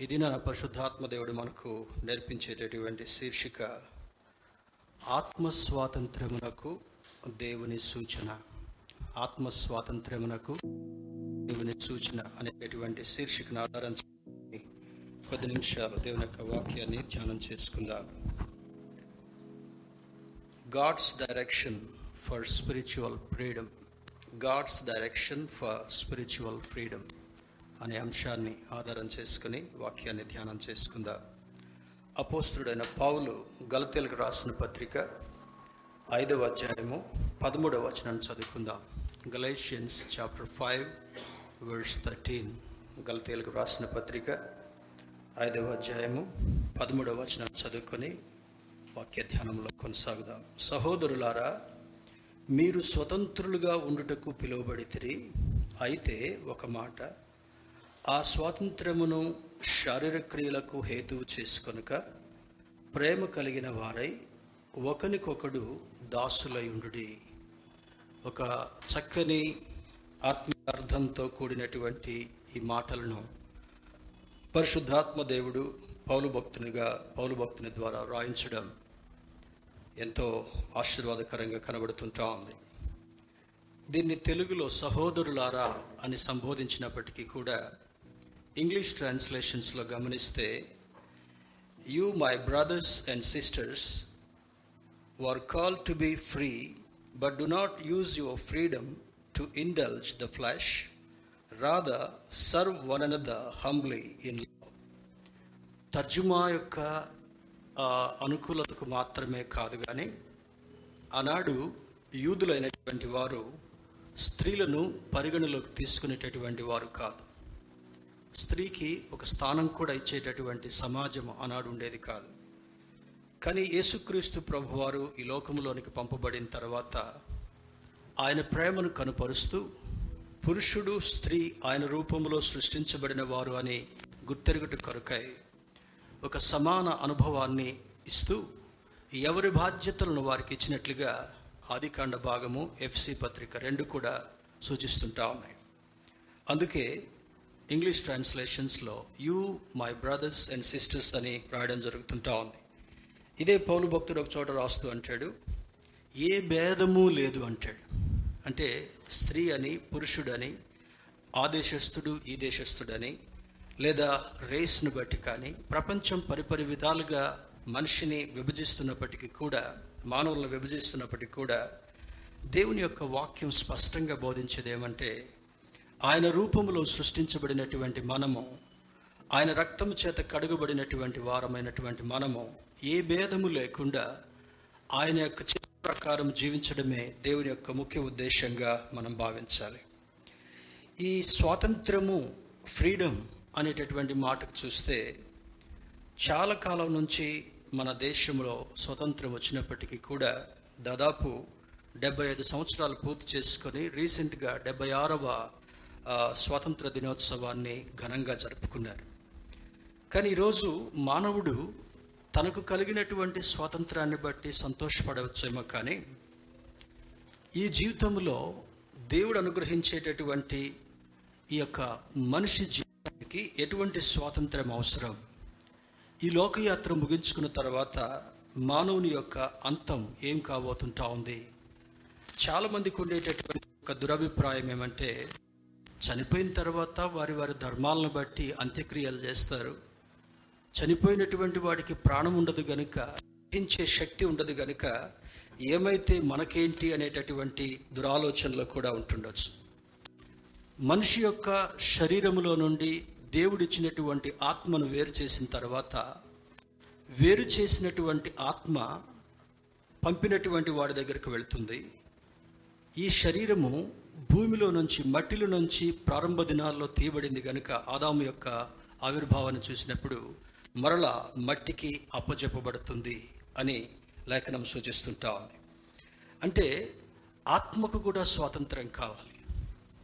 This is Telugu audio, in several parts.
ఇది నా పరిశుద్ధాత్మ దేవుడు మనకు నేర్పించేటటువంటి శీర్షిక ఆత్మస్వాతంత్రమునకు దేవుని సూచన. ఆత్మస్వాతంత్రమునకు దేవుని సూచన అనేటటువంటి శీర్షికను ఆధారం కొద్ది నిమిషాలు దేవుని యొక్క వాక్యాన్ని ధ్యానం చేసుకుందాం. God's direction for spiritual freedom God's direction for spiritual freedom అనే అంశాన్ని ఆధారం చేసుకుని వాక్యాన్ని ధ్యానం చేసుకుందాం. అపోస్తుడైన పావులు గలతేలకు రాసిన పత్రిక ఐదవ అధ్యాయము పదమూడవ వచనాన్ని చదువుకుందాం. Galatians chapter five verse thirteen. గలతీలకు రాసిన పత్రిక ఐదవ అధ్యాయము పదమూడవ వచనాన్ని చదువుకొని వాక్య ధ్యానంలో కొనసాగుదాం. సహోదరులారా మీరు స్వతంత్రులుగా ఉండుటకు పిలువబడితిరి అయితే ఒక మాట ఆ స్వాతంత్రమును శారీరక క్రియలకు హేతువు చేసుకొనుక ప్రేమ కలిగిన వారై ఒకనికొకడు దాసులై ఉండుడి. ఒక చక్కని ఆత్మీయ అర్థంతో కూడినటువంటి ఈ మాటలను పరిశుద్ధాత్మ దేవుడు పౌలు భక్తునిగా పౌలు భక్తుని ద్వారా వ్రాయించడం ఎంతో ఆశీర్వాదకరంగా కనబడుతుంటా ఉంది. దీన్ని తెలుగులో సహోదరులారా అని సంబోధించినప్పటికీ కూడా ఇంగ్లీష్ ట్రాన్స్లేషన్స్లో గమనిస్తే you my brothers and sisters were called to be free but do not use your freedom to indulge the flesh rather serve one another humbly in తర్జుమా యొక్క అనుకూలతకు మాత్రమే కాదు కానీ ఆనాడు యూదులైనటువంటి వారు స్త్రీలను పరిగణలోకి తీసుకునేటటువంటి వారు కాదు. స్త్రీకి ఒక స్థానం కూడా ఇచ్చేటటువంటి సమాజం ఆనాడు ఉండేది కాదు. కానీ యేసుక్రీస్తు ప్రభువారు ఈ లోకంలోనికి పంపబడిన తర్వాత ఆయన ప్రేమను కనుపరుస్తూ పురుషుడు స్త్రీ ఆయన రూపంలో సృష్టించబడిన వారు అని గుర్తెరుగుట కొరకై ఒక సమాన అనుభవాన్ని ఇస్తూ ఎవరి బాధ్యతలను వారికి ఇచ్చినట్లుగా ఆదికాండ భాగము ఎఫ్సి పత్రిక రెండు కూడా సూచిస్తుంటా ఉన్నాయి. అందుకే English ట్రాన్స్లేషన్స్లో you my brothers and sisters అని రాయడం జరుగుతుంటా ఉంది. ఇదే పౌలు భక్తుడు ఒక చోట రాస్తూ అంటాడు ఏ భేదము లేదు అంటాడు. అంటే స్త్రీ అని పురుషుడని ఆ దేశస్థుడు ఈ దేశస్థుడని లేదా రేస్ను బట్టి కానీ ప్రపంచం పరిపరి విధాలుగా మనిషిని విభజిస్తున్నప్పటికీ కూడా మానవులను విభజిస్తున్నప్పటికీ కూడా దేవుని యొక్క వాక్యం స్పష్టంగా బోధించేది ఏమంటే ఆయన రూపంలో సృష్టించబడినటువంటి మనము ఆయన రక్తం చేత కడుగబడినటువంటి వారమైనటువంటి మనము ఏ భేదము లేకుండా ఆయన యొక్క చిత్త ప్రకారం జీవించడమే దేవుని యొక్క ముఖ్య ఉద్దేశంగా మనం భావించాలి. ఈ స్వాతంత్రము ఫ్రీడమ్ అనేటటువంటి మాటకు చూస్తే చాలా కాలం నుంచి మన దేశంలో స్వతంత్రం వచ్చినప్పటికీ కూడా దాదాపు డెబ్బై ఐదు సంవత్సరాలు పూర్తి చేసుకొని రీసెంట్గా డెబ్బై ఆరవ స్వాతంత్ర దినోత్సవాన్ని ఘనంగా జరుపుకున్నారు. కానీ ఈరోజు మానవుడు తనకు కలిగినటువంటి స్వాతంత్రాన్ని బట్టి సంతోషపడవచ్చేమో కానీ ఈ జీవితంలో దేవుడు అనుగ్రహించేటటువంటి ఈ యొక్క మనిషి జీవితానికి ఎటువంటి స్వాతంత్రం అవసరం? ఈ లోకయాత్ర ముగించుకున్న తర్వాత మానవుని యొక్క అంతం ఏం కాబోతుంటా ఉంది? చాలామందికి ఉండేటటువంటి ఒక దురభిప్రాయం ఏమంటే చనిపోయిన తర్వాత వారి వారి ధర్మాలను బట్టి అంత్యక్రియలు చేస్తారు. చనిపోయినటువంటి వాడికి ప్రాణం ఉండదు గనుక గ్రహించే శక్తి ఉండదు గనుక ఏమైతే మనకేంటి అనేటటువంటి దురాలోచనలో కూడా ఉంటుండొచ్చు. మనిషి యొక్క శరీరములో నుండి దేవుడిచ్చినటువంటి ఆత్మను వేరు చేసిన తర్వాత వేరు చేసినటువంటి ఆత్మ పంపినటువంటి వాడి దగ్గరికి వెళ్తుంది. ఈ శరీరము భూమిలో నుంచి మట్టిలో నుంచి ప్రారంభ దినాల్లో తీయబడింది కనుక ఆదాము యొక్క ఆవిర్భావాన్ని చూసినప్పుడు మరల మట్టికి అప్పజెప్పబడుతుంది అని లేఖనం సూచిస్తుంటా ఉంది. అంటే ఆత్మకు కూడా స్వాతంత్రం కావాలి.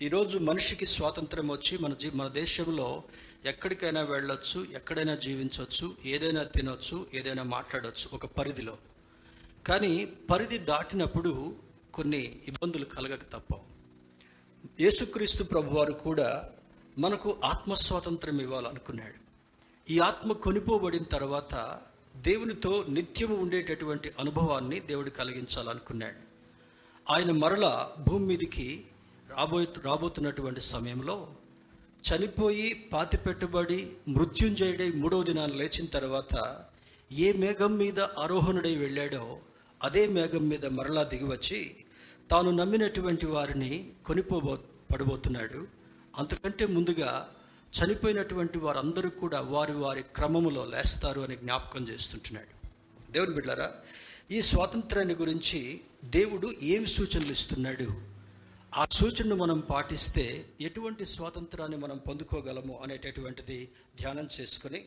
ఈరోజు మనిషికి స్వాతంత్రం వచ్చి మన జీ మన దేశంలో ఎక్కడికైనా వెళ్ళొచ్చు ఎక్కడైనా జీవించవచ్చు ఏదైనా తినొచ్చు ఏదైనా మాట్లాడవచ్చు ఒక పరిధిలో. కానీ పరిధి దాటినప్పుడు కొన్ని ఇబ్బందులు కలగక తప్పవు. యేసుక్రీస్తు ప్రభువారు కూడా మనకు ఆత్మ స్వాతంత్రం ఇవ్వాలనుకున్నాడు. ఈ ఆత్మ కొనిపోబడిన తర్వాత దేవునితో నిత్యము ఉండేటటువంటి అనుభవాన్ని దేవుడు కలిగించాలనుకున్నాడు. ఆయన మరల భూమి మీదకి రాబో రాబోతున్నటువంటి సమయంలో చనిపోయి పాతి పెట్టుబడి మృత్యుంజయుడై మూడవ దినాన్ని లేచిన తర్వాత ఏ మేఘం మీద ఆరోహణుడై వెళ్ళాడో అదే మేఘం మీద మరలా దిగివచ్చి తాను నమ్మినటువంటి వారిని కొనిపోబో పడబోతున్నాడు. అంతకంటే ముందుగా చనిపోయినటువంటి వారందరూ కూడా వారి వారి క్రమములో లేస్తారు అని జ్ఞాపకం చేస్తుంటున్నాడు. దేవుని బిడ్డారా ఈ స్వాతంత్రాన్ని గురించి దేవుడు ఏమి సూచనలు ఇస్తున్నాడు? ఆ సూచనను మనం పాటిస్తే ఎటువంటి స్వాతంత్రాన్ని మనం పొందుకోగలము అనేటటువంటిది ధ్యానం చేసుకొని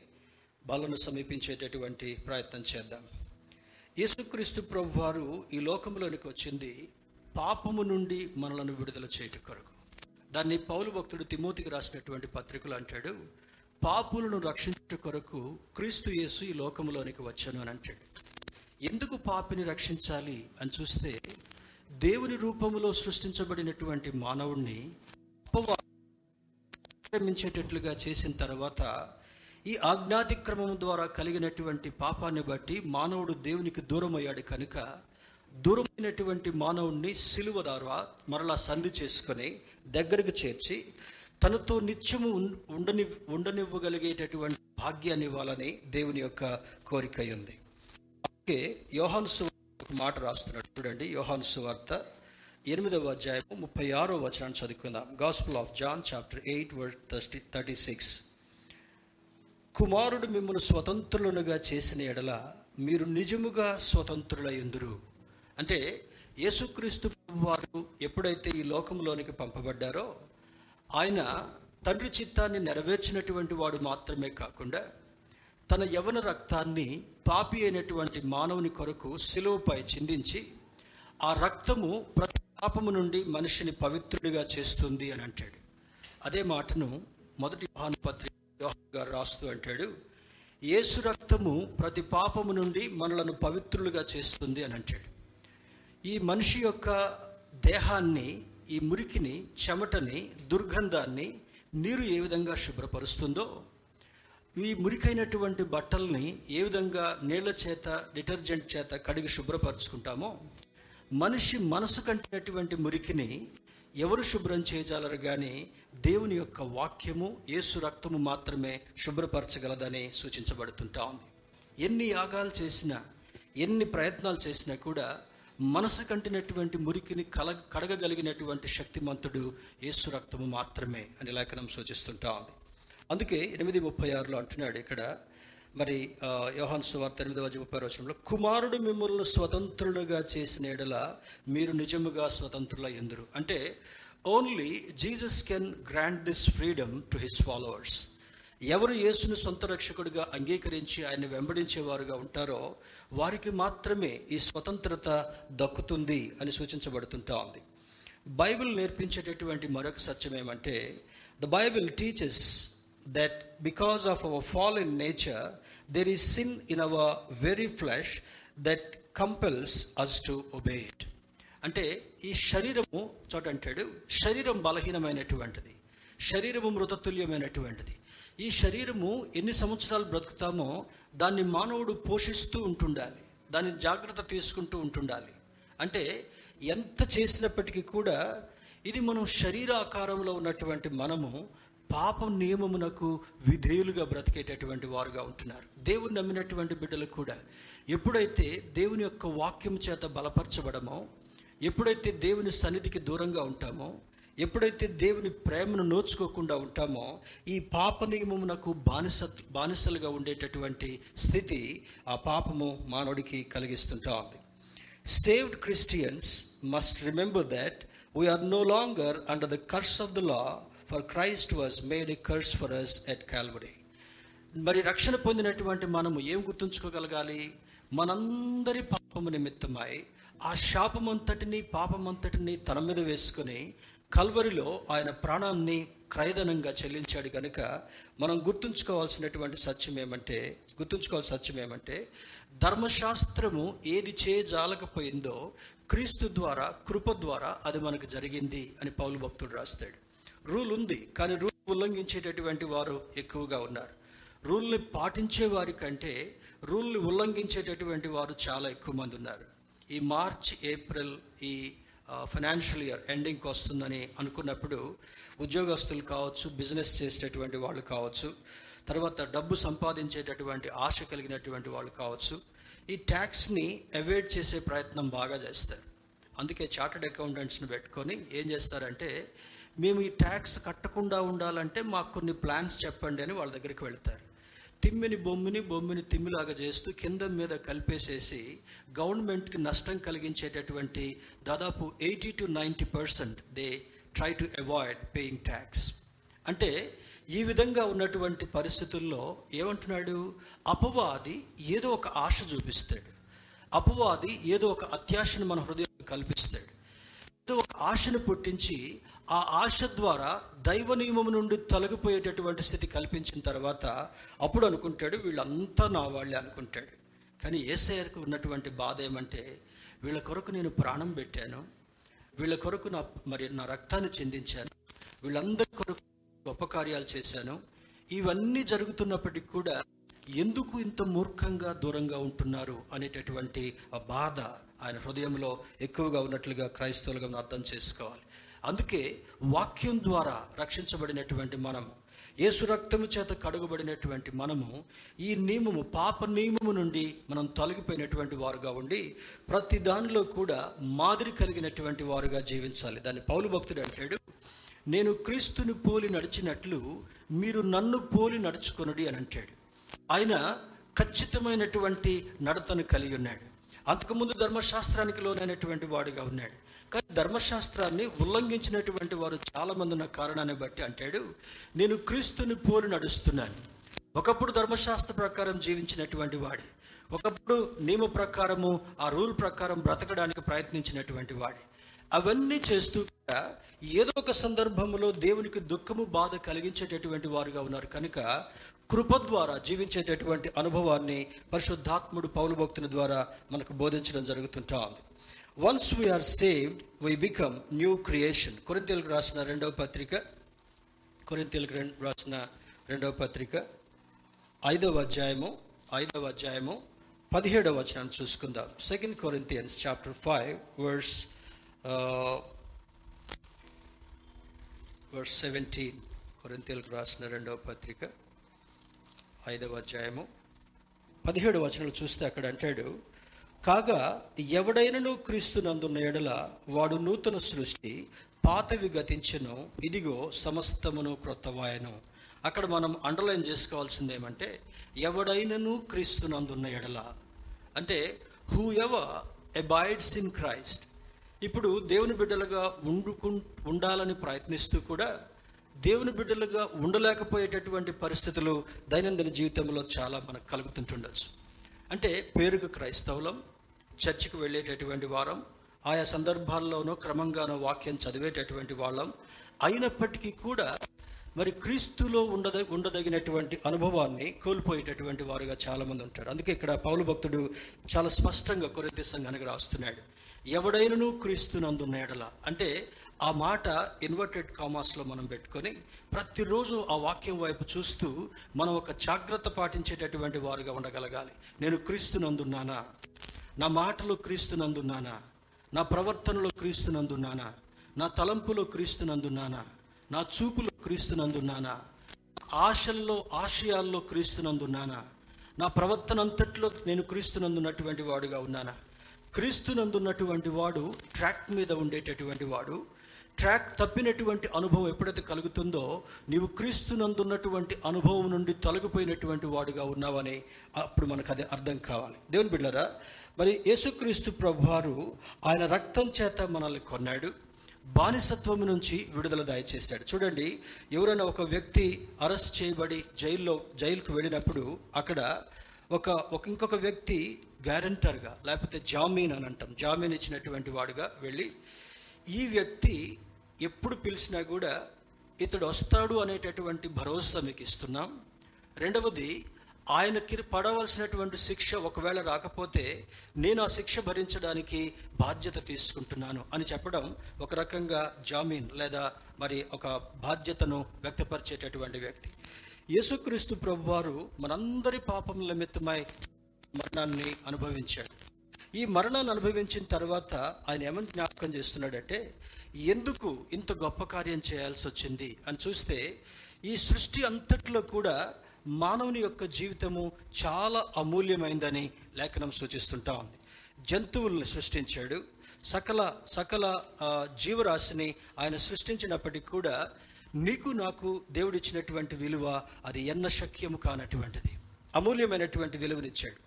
బలను సమీపించేటటువంటి ప్రయత్నం చేద్దాం. యేసుక్రీస్తు ప్రభు వారు ఈ లోకంలోనికి వచ్చింది పాపము నుండి మనలను విడుదల చేయట కొరకు. దాన్ని పౌలు భక్తుడు తిమోతికి రాసినటువంటి పత్రికలు అంటాడు పాపులను రక్షించుట కొరకు క్రీస్తు యేసు ఈ లోకంలోనికి వచ్చాను అని అంటాడు. ఎందుకు పాపిని రక్షించాలి అని చూస్తే దేవుని రూపంలో సృష్టించబడినటువంటి మానవుణ్ణి ఆక్రమించేటట్లుగా చేసిన తర్వాత ఈ ఆజ్ఞాతిక్రమం ద్వారా కలిగినటువంటి పాపాన్ని బట్టి మానవుడు దేవునికి దూరం అయ్యాడు కనుక దూరమైనటువంటి మానవుణ్ణి సిలువ ద్వారా మరలా సంధి చేసుకొని దగ్గరకు చేర్చి తనతో నిత్యము ఉండని ఉండనివ్వగలిగేటటువంటి భాగ్యాన్ని ఇవ్వాలని దేవుని యొక్క కోరిక ఉంది. అందుకే యోహాను సువార్త ఒక మాట రాస్తున్నాడు. చూడండి యోహాను సువార్త ఎనిమిదవ అధ్యాయము ముప్పై ఆరో వచనాన్ని చదువుకుందాం. Gospel of John chapter eight word thirty thirty six కుమారుడు మిమ్మల్ని స్వతంత్రులనుగా చేసిన ఎడల మీరు నిజముగా స్వతంత్రులయ్యుందురు అంటే యేసుక్రీస్తు వారు ఎప్పుడైతే ఈ లోకంలోనికి పంపబడ్డారో ఆయన తండ్రి చిత్తాన్ని నెరవేర్చినటువంటి వాడు మాత్రమే కాకుండా తన యవన రక్తాన్ని పాపి అయినటువంటి మానవుని కొరకు సిలువపై చిందించి ఆ రక్తము ప్రతి పాపము నుండి మనిషిని పవిత్రుడిగా చేస్తుంది అని అంటాడు. అదే మాటను మొదటి యోహాను పత్రిక గారు రాస్తూ అంటాడు యేసు రక్తము ప్రతి పాపము నుండి మనలను పవిత్రులుగా చేస్తుంది అని అంటాడు. ఈ మనిషి యొక్క దేహాన్ని ఈ మురికిని చెమటని దుర్గంధాన్ని నీరు ఏ విధంగా శుభ్రపరుస్తుందో ఈ మురికైనటువంటి బట్టల్ని ఏ విధంగా నీళ్ళ చేత డిటర్జెంట్ చేత కడిగి శుభ్రపరుచుకుంటామో మనిషి మనసు కంటినటువంటి మురికిని ఎవరు శుభ్రం చేయజాలరు కానీ దేవుని యొక్క వాక్యము యేసు రక్తము మాత్రమే శుభ్రపరచగలదని సూచించబడుతుంటా ఉంది. ఎన్ని యాగాలు చేసినా ఎన్ని ప్రయత్నాలు చేసినా కూడా మనసు కంటినటువంటి మురికిని కల కడగగలిగినటువంటి శక్తిమంతుడు యేసు రక్తము మాత్రమే అని లేఖనం సూచిస్తుంటా ఉంది. అందుకే ఎనిమిది ముప్పై ఆరులో అంటున్నాడు ఇక్కడ మరి ఆ, సువార్త ఎనిమిదవ వచ్చి ముప్పై వచనంలో కుమారుడు మిమ్మల్ని స్వతంత్రులుగా చేసిన ఎడల మీరు నిజముగా స్వతంత్రుల ఎందురు అంటే only Jesus can grant this freedom to his followers ఎవరు యేసుని సొంత రక్షకుడిగా అంగీకరించి ఆయన వెంబడించేవారుగా ఉంటారో వారికి మాత్రమే ఈ స్వతంత్రత దక్కుతుంది అని సూచించబడుతుంటా ఉంది. బైబిల్ నేర్పించేటటువంటి మరొక సత్యం ఏమంటే the Bible teachers that because of our fall in nature there is sin in our very flesh that compels us to obey it అంటే ఈ శరీరము చోట అంటాడు శరీరం బలహీనమైనటువంటిది. శరీరము మృతతుల్యమైనటువంటిది. ఈ శరీరము ఎన్ని సంవత్సరాలు బ్రతుకుతామో దాన్ని మానవుడు పోషిస్తూ ఉంటుండాలి. దాన్ని జాగ్రత్త తీసుకుంటూ ఉంటుండాలి. అంటే ఎంత చేసినప్పటికీ కూడా ఇది మనం శరీర ఆకారంలో ఉన్నటువంటి మనము పాపం నియమమునకు విధేయులుగా బ్రతికేటటువంటి వారుగా ఉంటున్నారు. దేవుని నమ్మినటువంటి బిడ్డలు కూడా ఎప్పుడైతే దేవుని యొక్క వాక్యం చేత బలపరచబడమో ఎప్పుడైతే దేవుని సన్నిధికి దూరంగా ఉంటామో ఎప్పుడైతే దేవుని ప్రేమను నోచుకోకుండా ఉంటామో ఈ పాప నియమమునకు బానిస బానిసలుగా ఉండేటటువంటి స్థితి ఆ పాపము మానవుడికి కలిగిస్తుంటా ఉంది. Saved Christians must remember that we are no longer under the curse of the law, for Christ was made a curse for us at మరి రక్షణ పొందినటువంటి మనము ఏం గుర్తుంచుకోగలగాలి? మనందరి పాపము నిమిత్తమై ఆ శాపమంతటిని పాపమంతటిని తన మీద వేసుకొని కల్వరిలో ఆయన ప్రాణాన్ని క్రయధనంగా చెల్లించాడు కనుక మనం గుర్తుంచుకోవాల్సినటువంటి సత్యం ఏమంటే గుర్తుంచుకోవాల్సిన సత్యం ఏమంటే ధర్మశాస్త్రము ఏది చేయజాలకపోయిందో క్రీస్తు ద్వారా కృప ద్వారా అది మనకు జరిగింది అని పౌలు భక్తుడు రాస్తాడు. రూల్ ఉంది కానీ రూల్ ఉల్లంఘించేటటువంటి వారు ఎక్కువగా ఉన్నారు. రూల్ని పాటించే వారి కంటే రూల్ని ఉల్లంఘించేటటువంటి వారు చాలా ఎక్కువ మంది ఉన్నారు. ఈ మార్చ్ ఏప్రిల్ ఈ ఫైనాన్షియల్ ఇయర్ ఎండింగ్కి వస్తుందని అనుకున్నప్పుడు ఉద్యోగస్తులు కావచ్చు బిజినెస్ చేసేటటువంటి వాళ్ళు కావచ్చు తర్వాత డబ్బు సంపాదించేటటువంటి ఆశ కలిగినటువంటి వాళ్ళు కావచ్చు ఈ ట్యాక్స్ని అవాయిడ్ చేసే ప్రయత్నం బాగా చేస్తారు. అందుకే చార్టెడ్ అకౌంటెంట్స్ని పెట్టుకొని ఏం చేస్తారంటే మేము ఈ ట్యాక్స్ కట్టకుండా ఉండాలంటే మాకు కొన్ని ప్లాన్స్ చెప్పండి అని వాళ్ళ దగ్గరికి వెళ్తారు. తిమ్మిని బొమ్మిని బొమ్మిని తిమ్మిలాగా చేస్తూ కింద మీద కలిపేసేసి గవర్నమెంట్కి నష్టం కలిగించేటటువంటి దాదాపు eighty to ninety percent they try to avoid paying tax. అంటే ఈ విధంగా ఉన్నటువంటి పరిస్థితుల్లో ఏమంటున్నాడు? అపవాది ఏదో ఒక ఆశ చూపిస్తాడు. అపవాది ఏదో ఒక అత్యాశను మన హృదయం కల్పిస్తాడు. ఏదో ఒక ఆశను పుట్టించి ఆ ఆశ ద్వారా దైవ నియమం నుండి తొలగిపోయేటటువంటి స్థితి కల్పించిన తర్వాత అప్పుడు అనుకుంటాడు వీళ్ళంతా నా వాళ్ళే అనుకుంటాడు. కానీ ఏసఐకు ఉన్నటువంటి బాధ ఏమంటే వీళ్ళ కొరకు నేను ప్రాణం పెట్టాను వీళ్ళ కొరకు నా మరి నా రక్తాన్ని చెందించాను వీళ్ళందరి కొరకు గొప్ప కార్యాలు చేశాను. ఇవన్నీ జరుగుతున్నప్పటికీ కూడా ఎందుకు ఇంత మూర్ఖంగా దూరంగా ఉంటున్నారు అనేటటువంటి ఆ బాధ ఆయన హృదయంలో ఎక్కువగా ఉన్నట్లుగా క్రైస్తవులుగా అర్థం చేసుకోవాలి. అందుకే వాక్యం ద్వారా రక్షించబడినటువంటి మనము యేసు రక్తము చేత కడుగబడినటువంటి మనము ఈ నియమము పాప నియమము నుండి మనం తొలగిపోయినటువంటి వారుగా ఉండి ప్రతి దానిలో కూడా మాదిరి కలిగినటువంటి వారుగా జీవించాలి. దాన్ని పౌలు భక్తుడు అంటాడు నేను క్రీస్తుని పోలి నడిచినట్లు మీరు నన్ను పోలి నడుచుకొనుడి అని అంటాడు. ఆయన ఖచ్చితమైనటువంటి నడతను కలిగి ఉన్నాడు. అంతకుముందు ధర్మశాస్త్రానికి లోనైనటువంటి వాడుగా ఉన్నాడు. కానీ ధర్మశాస్త్రాన్ని ఉల్లంఘించినటువంటి వారు చాలామంది ఉన్న కారణాన్ని బట్టి అంటాడు నేను క్రీస్తుని పోలి నడుస్తున్నాను. ఒకప్పుడు ధర్మశాస్త్ర ప్రకారం జీవించినటువంటి వాడి. ఒకప్పుడు నియమ ప్రకారము ఆ రూల్ ప్రకారం బ్రతకడానికి ప్రయత్నించినటువంటి వాడి. అవన్నీ చేస్తూ కూడా ఏదో ఒక సందర్భంలో దేవునికి దుఃఖము బాధ కలిగించేటటువంటి వారుగా ఉన్నారు. కనుక కృప ద్వారా జీవించేటటువంటి అనుభవాన్ని పరిశుద్ధాత్ముడు పౌలు భక్తుని ద్వారా మనకు బోధించడం జరుగుతుంటా ఉంది. Once we are saved we become new creation కొరింతలకు రాసిన రెండవ పత్రిక కొరింతలకు రాసిన రెండవ పత్రిక ఐదవ అధ్యాయము ఐదవ అధ్యాయము పదిహేడవ వచనాన్ని చూసుకుందాం. Second Corinthians chapter five verse verse seventeen కొరింతలకు రాసిన రెండవ పత్రిక ఐదవ అధ్యాయము పదిహేడు వచనాలు చూస్తే అక్కడ అంటాడు కాగా ఎవడైనను క్రీస్తునందున్న ఎడల వాడు నూతన సృష్టి పాతవి గతించను ఇదిగో సమస్తమును క్రొత్తవాయను. అక్కడ మనం అండర్లైన్ చేసుకోవాల్సింది ఏమంటే ఎవడైనను క్రీస్తునందున్న ఎడల. అంటే whoever abides in Christ ఇప్పుడు దేవుని బిడ్డలుగా ఉండుకు ఉండాలని ప్రయత్నిస్తూ కూడా దేవుని బిడ్డలుగా ఉండలేకపోయేటటువంటి పరిస్థితులు దైనందిన జీవితంలో చాలా మనకు కలుగుతుంటుండొచ్చు. అంటే పేరుకు క్రైస్తవులం చర్చికి వెళ్ళేటటువంటి వారం ఆయా సందర్భాల్లోనూ క్రమంగానో వాక్యం చదివేటటువంటి వాళ్ళం. అయినప్పటికీ కూడా మరి క్రీస్తులో ఉండద ఉండదగినటువంటి అనుభవాన్ని కోల్పోయేటటువంటి వారుగా చాలామంది ఉంటారు. అందుకే ఇక్కడ పౌలు భక్తుడు చాలా స్పష్టంగా కొరింత సంఘానికి రాస్తున్నాడు. ఎవడైనను క్రీస్తునందున్న ఎడల అంటే ఆ మాట ఇన్వర్టెడ్ కామాస్లో మనం పెట్టుకొని ప్రతిరోజు ఆ వాక్యం వైపు చూస్తూ మనం ఒక జాగ్రత్త పాటించేటటువంటి వారుగా ఉండగలగాలి. నేను క్రీస్తునందున్నానా? నా మాటలో క్రీస్తునందున్నానా నా ప్రవర్తనలో క్రీస్తునందున్నానా నా తలంపులో క్రీస్తునందున్నానా నా చూపులో క్రీస్తునందున్నానా ఆశల్లో ఆశయాల్లో క్రీస్తునందున్నానా నా ప్రవర్తన అంతట్లో నేను క్రీస్తునందున్నటువంటి వాడుగా ఉన్నానా. క్రీస్తునందున్నటువంటి వాడు ట్రాక్ మీద ఉండేటటువంటి వాడు ట్రాక్ తప్పినటువంటి అనుభవం ఎప్పుడైతే కలుగుతుందో నీవు క్రీస్తునందున్నటువంటి అనుభవం నుండి తొలగిపోయినటువంటి వాడుగా ఉన్నావని అప్పుడు మనకు అది అర్థం కావాలి. దేవుని బిడ్డరా మరి యేసుక్రీస్తు ప్రభువారు ఆయన రక్తం చేత మనల్ని కొన్నాడు బానిసత్వం నుంచి విడుదల దయచేశాడు. చూడండి ఎవరైనా ఒక వ్యక్తి అరెస్ట్ చేయబడి జైల్లో జైలుకు వెళ్ళినప్పుడు అక్కడ ఒక ఒక ఇంకొక వ్యక్తి గ్యారంటర్గా లేకపోతే జామీన్ అని అంటాం. జామీన్ ఇచ్చినటువంటి వాడుగా వెళ్ళి ఈ వ్యక్తి ఎప్పుడు పిలిచినా కూడా ఇతడు వస్తాడు అనేటటువంటి భరోసా మీకు ఇస్తున్నాం. రెండవది ఆయనకి పడవలసినటువంటి శిక్ష ఒకవేళ రాకపోతే నేను ఆ శిక్ష భరించడానికి బాధ్యత తీసుకుంటున్నాను అని చెప్పడం ఒక రకంగా జామీన్ లేదా మరి ఒక బాధ్యతను వ్యక్తపరిచేటటువంటి వ్యక్తి. యేసుక్రీస్తు ప్రభువారు మనందరి పాపం నిమిత్తమై మరణాన్ని అనుభవించాడు. ఈ మరణాన్ని అనుభవించిన తర్వాత ఆయన ఏమని జ్ఞాపకం చేస్తున్నాడంటే ఎందుకు ఇంత గొప్ప కార్యం చేయాల్సి వచ్చింది అని చూస్తే ఈ సృష్టి అంతట్లో కూడా మానవుని యొక్క జీవితము చాలా అమూల్యమైందని లేఖనం సూచిస్తుంటా ఉంది. జంతువుల్ని సృష్టించాడు. సకల సకల జీవరాశిని ఆయన సృష్టించినప్పటికీ కూడా నీకు నాకు దేవుడిచ్చినటువంటి విలువ అది ఎన్న శక్యము కానటువంటిది. అమూల్యమైనటువంటి విలువనిచ్చాడు.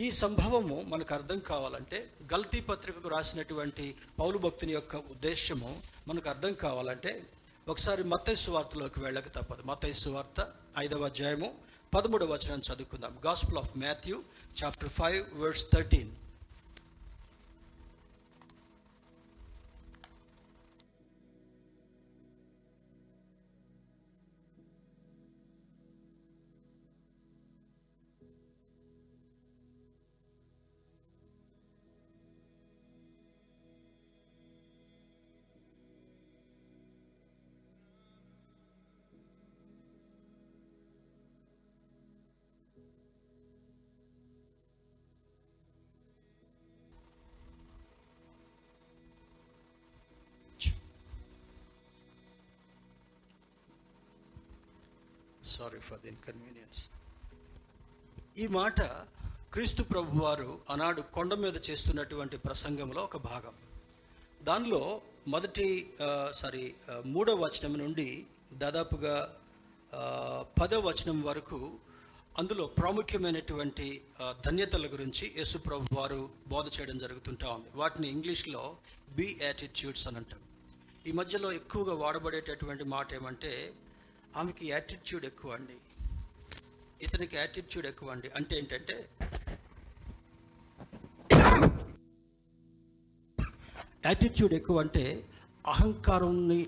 ఈ సంభవము మనకు అర్థం కావాలంటే గల్తీ పత్రికకు రాసినటువంటి పౌలు భక్తుని యొక్క ఉద్దేశము మనకు అర్థం కావాలంటే ఒకసారి మత్తైసు వార్తలోకి వెళ్ళక తప్పదు. మత్తైసు వార్త ఐదవ అధ్యాయము పదమూడవ వచనం చదువుకుందాం. Gospel of Matthew chapter five words thirteen sorry for the inconvenience ఈ మాట క్రీస్తు ప్రభు వారు ఆనాడు కొండ మీద చేస్తున్నటువంటి ప్రసంగంలో ఒక భాగం. దానిలో మొదటి సారీ మూడవ వచనం నుండి దాదాపుగా పదవ వచనం వరకు అందులో ప్రాముఖ్యమైనటువంటి ధన్యతల గురించి యేసు ప్రభు వారు బోధ చేయడం జరుగుతుంటా ఉంది. వాటిని ఇంగ్లీష్లో బి యాటిట్యూడ్స్ అని అంటాం ఈ మధ్యలో ఎక్కువగా వాడబడేటటువంటి మాట ఏమంటే ఆమెకి యాటిట్యూడ్ ఎక్కువ అండి. ఇతనికి యాటిట్యూడ్ ఎక్కువ అండి. అంటే ఏంటంటే యాటిట్యూడ్ ఎక్కువ అంటే అహంకారాన్ని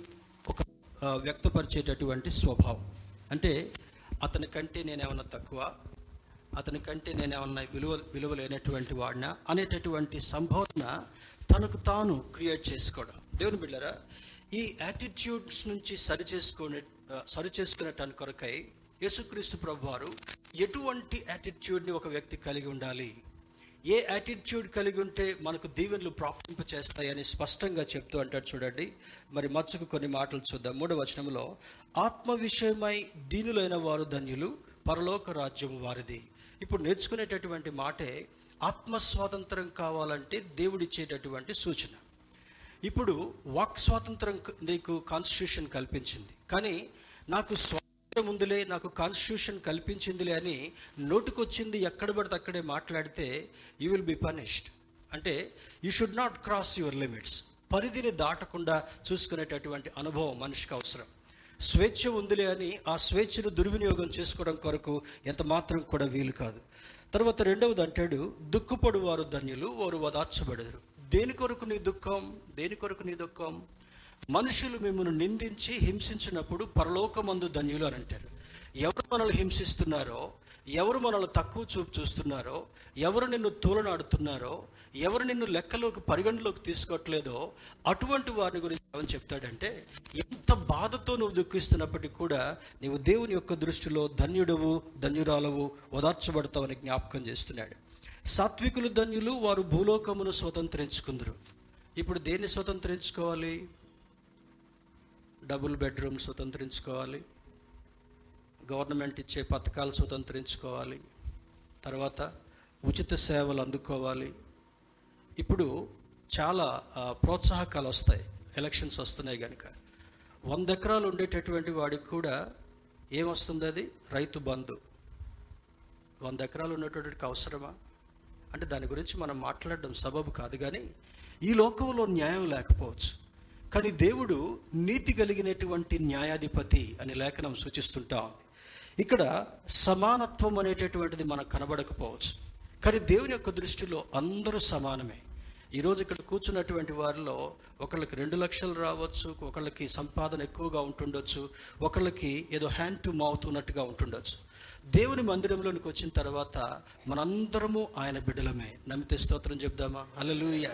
ఒక వ్యక్తపరిచేటటువంటి స్వభావం. అంటే అతని కంటే నేనేమన్నా తక్కువ అతని కంటే నేనేమన్నా విలువ విలువ లేనటువంటి వాడినా అనేటటువంటి సంభావన తనకు తాను క్రియేట్ చేసుకోవడం. దేవుని బిళ్ళరా ఈ యాటిట్యూడ్స్ నుంచి సరి చేసుకునే సరి చేసుకునేటానికి కొరకై యేసుక్రీస్తు ప్రభు వారు ఎటువంటి యాటిట్యూడ్ని ఒక వ్యక్తి కలిగి ఉండాలి? ఏ యాటిట్యూడ్ కలిగి ఉంటే మనకు దీవెనలు ప్రాప్తింప చేస్తాయని స్పష్టంగా చెప్తూ అంటాడు చూడండి. మరి మత్స్సుకు కొన్ని మాటలు చూద్దాం. మూడవ వచనంలో ఆత్మ విషయమై దీనులైన వారు ధన్యులు పరలోక రాజ్యం వారిది. ఇప్పుడు నేర్చుకునేటటువంటి మాటే ఆత్మ స్వాతంత్రం కావాలంటే దేవుడిచ్చేటటువంటి సూచన. ఇప్పుడు వాక్ స్వాతంత్రం నీకు కాన్స్టిట్యూషన్ కల్పించింది. కానీ నాకు స్వాతంత్రం ఉందిలే నాకు కాన్స్టిట్యూషన్ కల్పించిందిలే అని నోటుకొచ్చింది ఎక్కడ పడితే అక్కడే మాట్లాడితే యూ విల్ బి పనిష్డ్ అంటే you should not cross your limits పరిధిని దాటకుండా చూసుకునేటటువంటి అనుభవం మనిషికి అవసరం. స్వేచ్ఛ ఉందిలే అని ఆ స్వేచ్ఛను దుర్వినియోగం చేసుకోవడం కొరకు ఎంత మాత్రం కూడా వీలు కాదు. తర్వాత రెండవది అంటాడు దుఃఖపడు వారు ధన్యులు వారు వదార్చబడరు. దేని కొరకు నీ దుఃఖం? దేని కొరకు నీ దుఃఖం? మనుషులు మిమ్మల్ని నిందించి హింసించినప్పుడు పరలోకమందు ధన్యులు అని అంటారు. ఎవరు మనల్ని హింసిస్తున్నారో ఎవరు మనల్ని తక్కువ చూపు చూస్తున్నారో ఎవరు నిన్ను తూలనాడుతున్నారో ఎవరు నిన్ను లెక్కలోకి పరిగణలోకి తీసుకోవట్లేదో అటువంటి వారిని గురించి ఏమని చెప్తాడంటే ఎంత బాధతో నువ్వు దుఃఖిస్తున్నప్పటికీ కూడా నీవు దేవుని యొక్క దృష్టిలో ధన్యుడవు ధన్యురాలవు ఓదార్చబడతావని జ్ఞాపకం చేస్తున్నాడు. సాత్వికులు ధన్యులు వారు భూలోకమును స్వతంత్రించుకుందరు. ఇప్పుడు దేన్ని స్వతంత్రించుకోవాలి? డబుల్ బెడ్రూమ్ స్వతంత్రించుకోవాలి. గవర్నమెంట్ ఇచ్చే పథకాలు స్వతంత్రించుకోవాలి. తర్వాత ఉచిత సేవలు అందుకోవాలి. ఇప్పుడు చాలా ప్రోత్సాహకాలు వస్తాయి. ఎలక్షన్స్ వస్తున్నాయి కనుక వంద ఎకరాలు ఉండేటటువంటి వాడికి కూడా ఏమొస్తుంది అది? రైతు బంధు. వంద ఎకరాలు ఉన్నటువంటి అవసరమా? అంటే దాని గురించి మనం మాట్లాడడం సబబు కాదు కానీ ఈ లోకంలో న్యాయం లేకపోవచ్చు. కానీ దేవుడు నీతి కలిగినటువంటి న్యాయాధిపతి అని లేఖనం సూచిస్తుంటా ఉంది. ఇక్కడ సమానత్వం అనేటటువంటిది మనకు కనబడకపోవచ్చు. కానీ దేవుని యొక్క దృష్టిలో అందరూ సమానమే. ఈరోజు ఇక్కడ కూర్చున్నటువంటి వారిలో ఒకళ్ళకి రెండు లక్షలు రావచ్చు ఒకళ్ళకి సంపాదన ఎక్కువగా ఉంటుండొచ్చు ఒకళ్ళకి ఏదో హ్యాండ్ టు మౌత్ ఉన్నట్టుగా ఉంటుండొచ్చు. దేవుని మందిరంలోనికి వచ్చిన తర్వాత మనందరము ఆయన బిడ్డలమే. నమ్మితే స్తోత్రం చెప్దామా? అలలుయ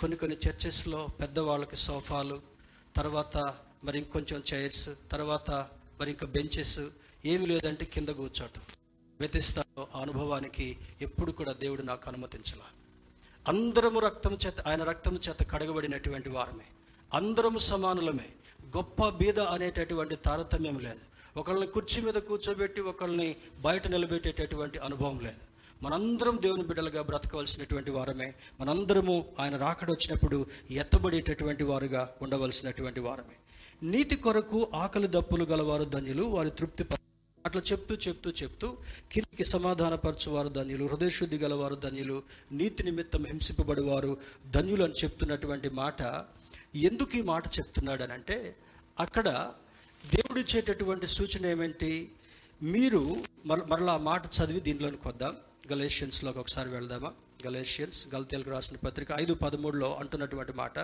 కొన్ని కొన్ని చర్చెస్లో పెద్దవాళ్ళకి సోఫాలు తర్వాత మరి ఇంకొంచెం చైర్స్ తర్వాత మరి ఇంకా బెంచెస్ ఏమి లేదంటే కింద కూర్చోటం. వ్యతిస్తాలో ఆ అనుభవానికి ఎప్పుడు కూడా దేవుడు నాకు అనుమతించాల. అందరము రక్తం చేత ఆయన రక్తం చేత కడగబడినటువంటి వారమే. అందరము సమానులమే. గొప్ప బీద అనేటటువంటి తారతమ్యం లేదు. ఒకళ్ళని కుర్చీ మీద కూర్చోబెట్టి ఒకళ్ళని బయట నిలబెట్టేటటువంటి అనుభవం లేదు. మనందరం దేవుని బిడ్డలుగా బ్రతకవలసినటువంటి వారమే. మనందరము ఆయన రాకడ వచ్చినప్పుడు ఎత్తబడేటటువంటి వారుగా ఉండవలసినటువంటి వారమే. నీతి కొరకు ఆకలి దప్పులు గలవారు ధన్యులు వారి తృప్తి అట్లా చెప్తూ చెప్తూ చెప్తూ కిందికి సమాధానపరచువారు ధన్యులు హృదయశుద్ధి గలవారు ధన్యులు నీతి నిమిత్తం హింసింపబడివారు ధన్యులు అని చెప్తున్నటువంటి మాట ఎందుకు ఈ మాట చెప్తున్నాడనంటే అక్కడ దేవుడు ఇచ్చేటటువంటి సూచన ఏమిటి మీరు మర మరలా మాట చదివి దీనిలోనికి వద్దాం గలేషియన్స్లోకి ఒకసారి వెళ్దామా? గలేషియన్స్ గల్తీలకు రాసిన పత్రిక ఐదు పదమూడులో అంటున్నటువంటి మాట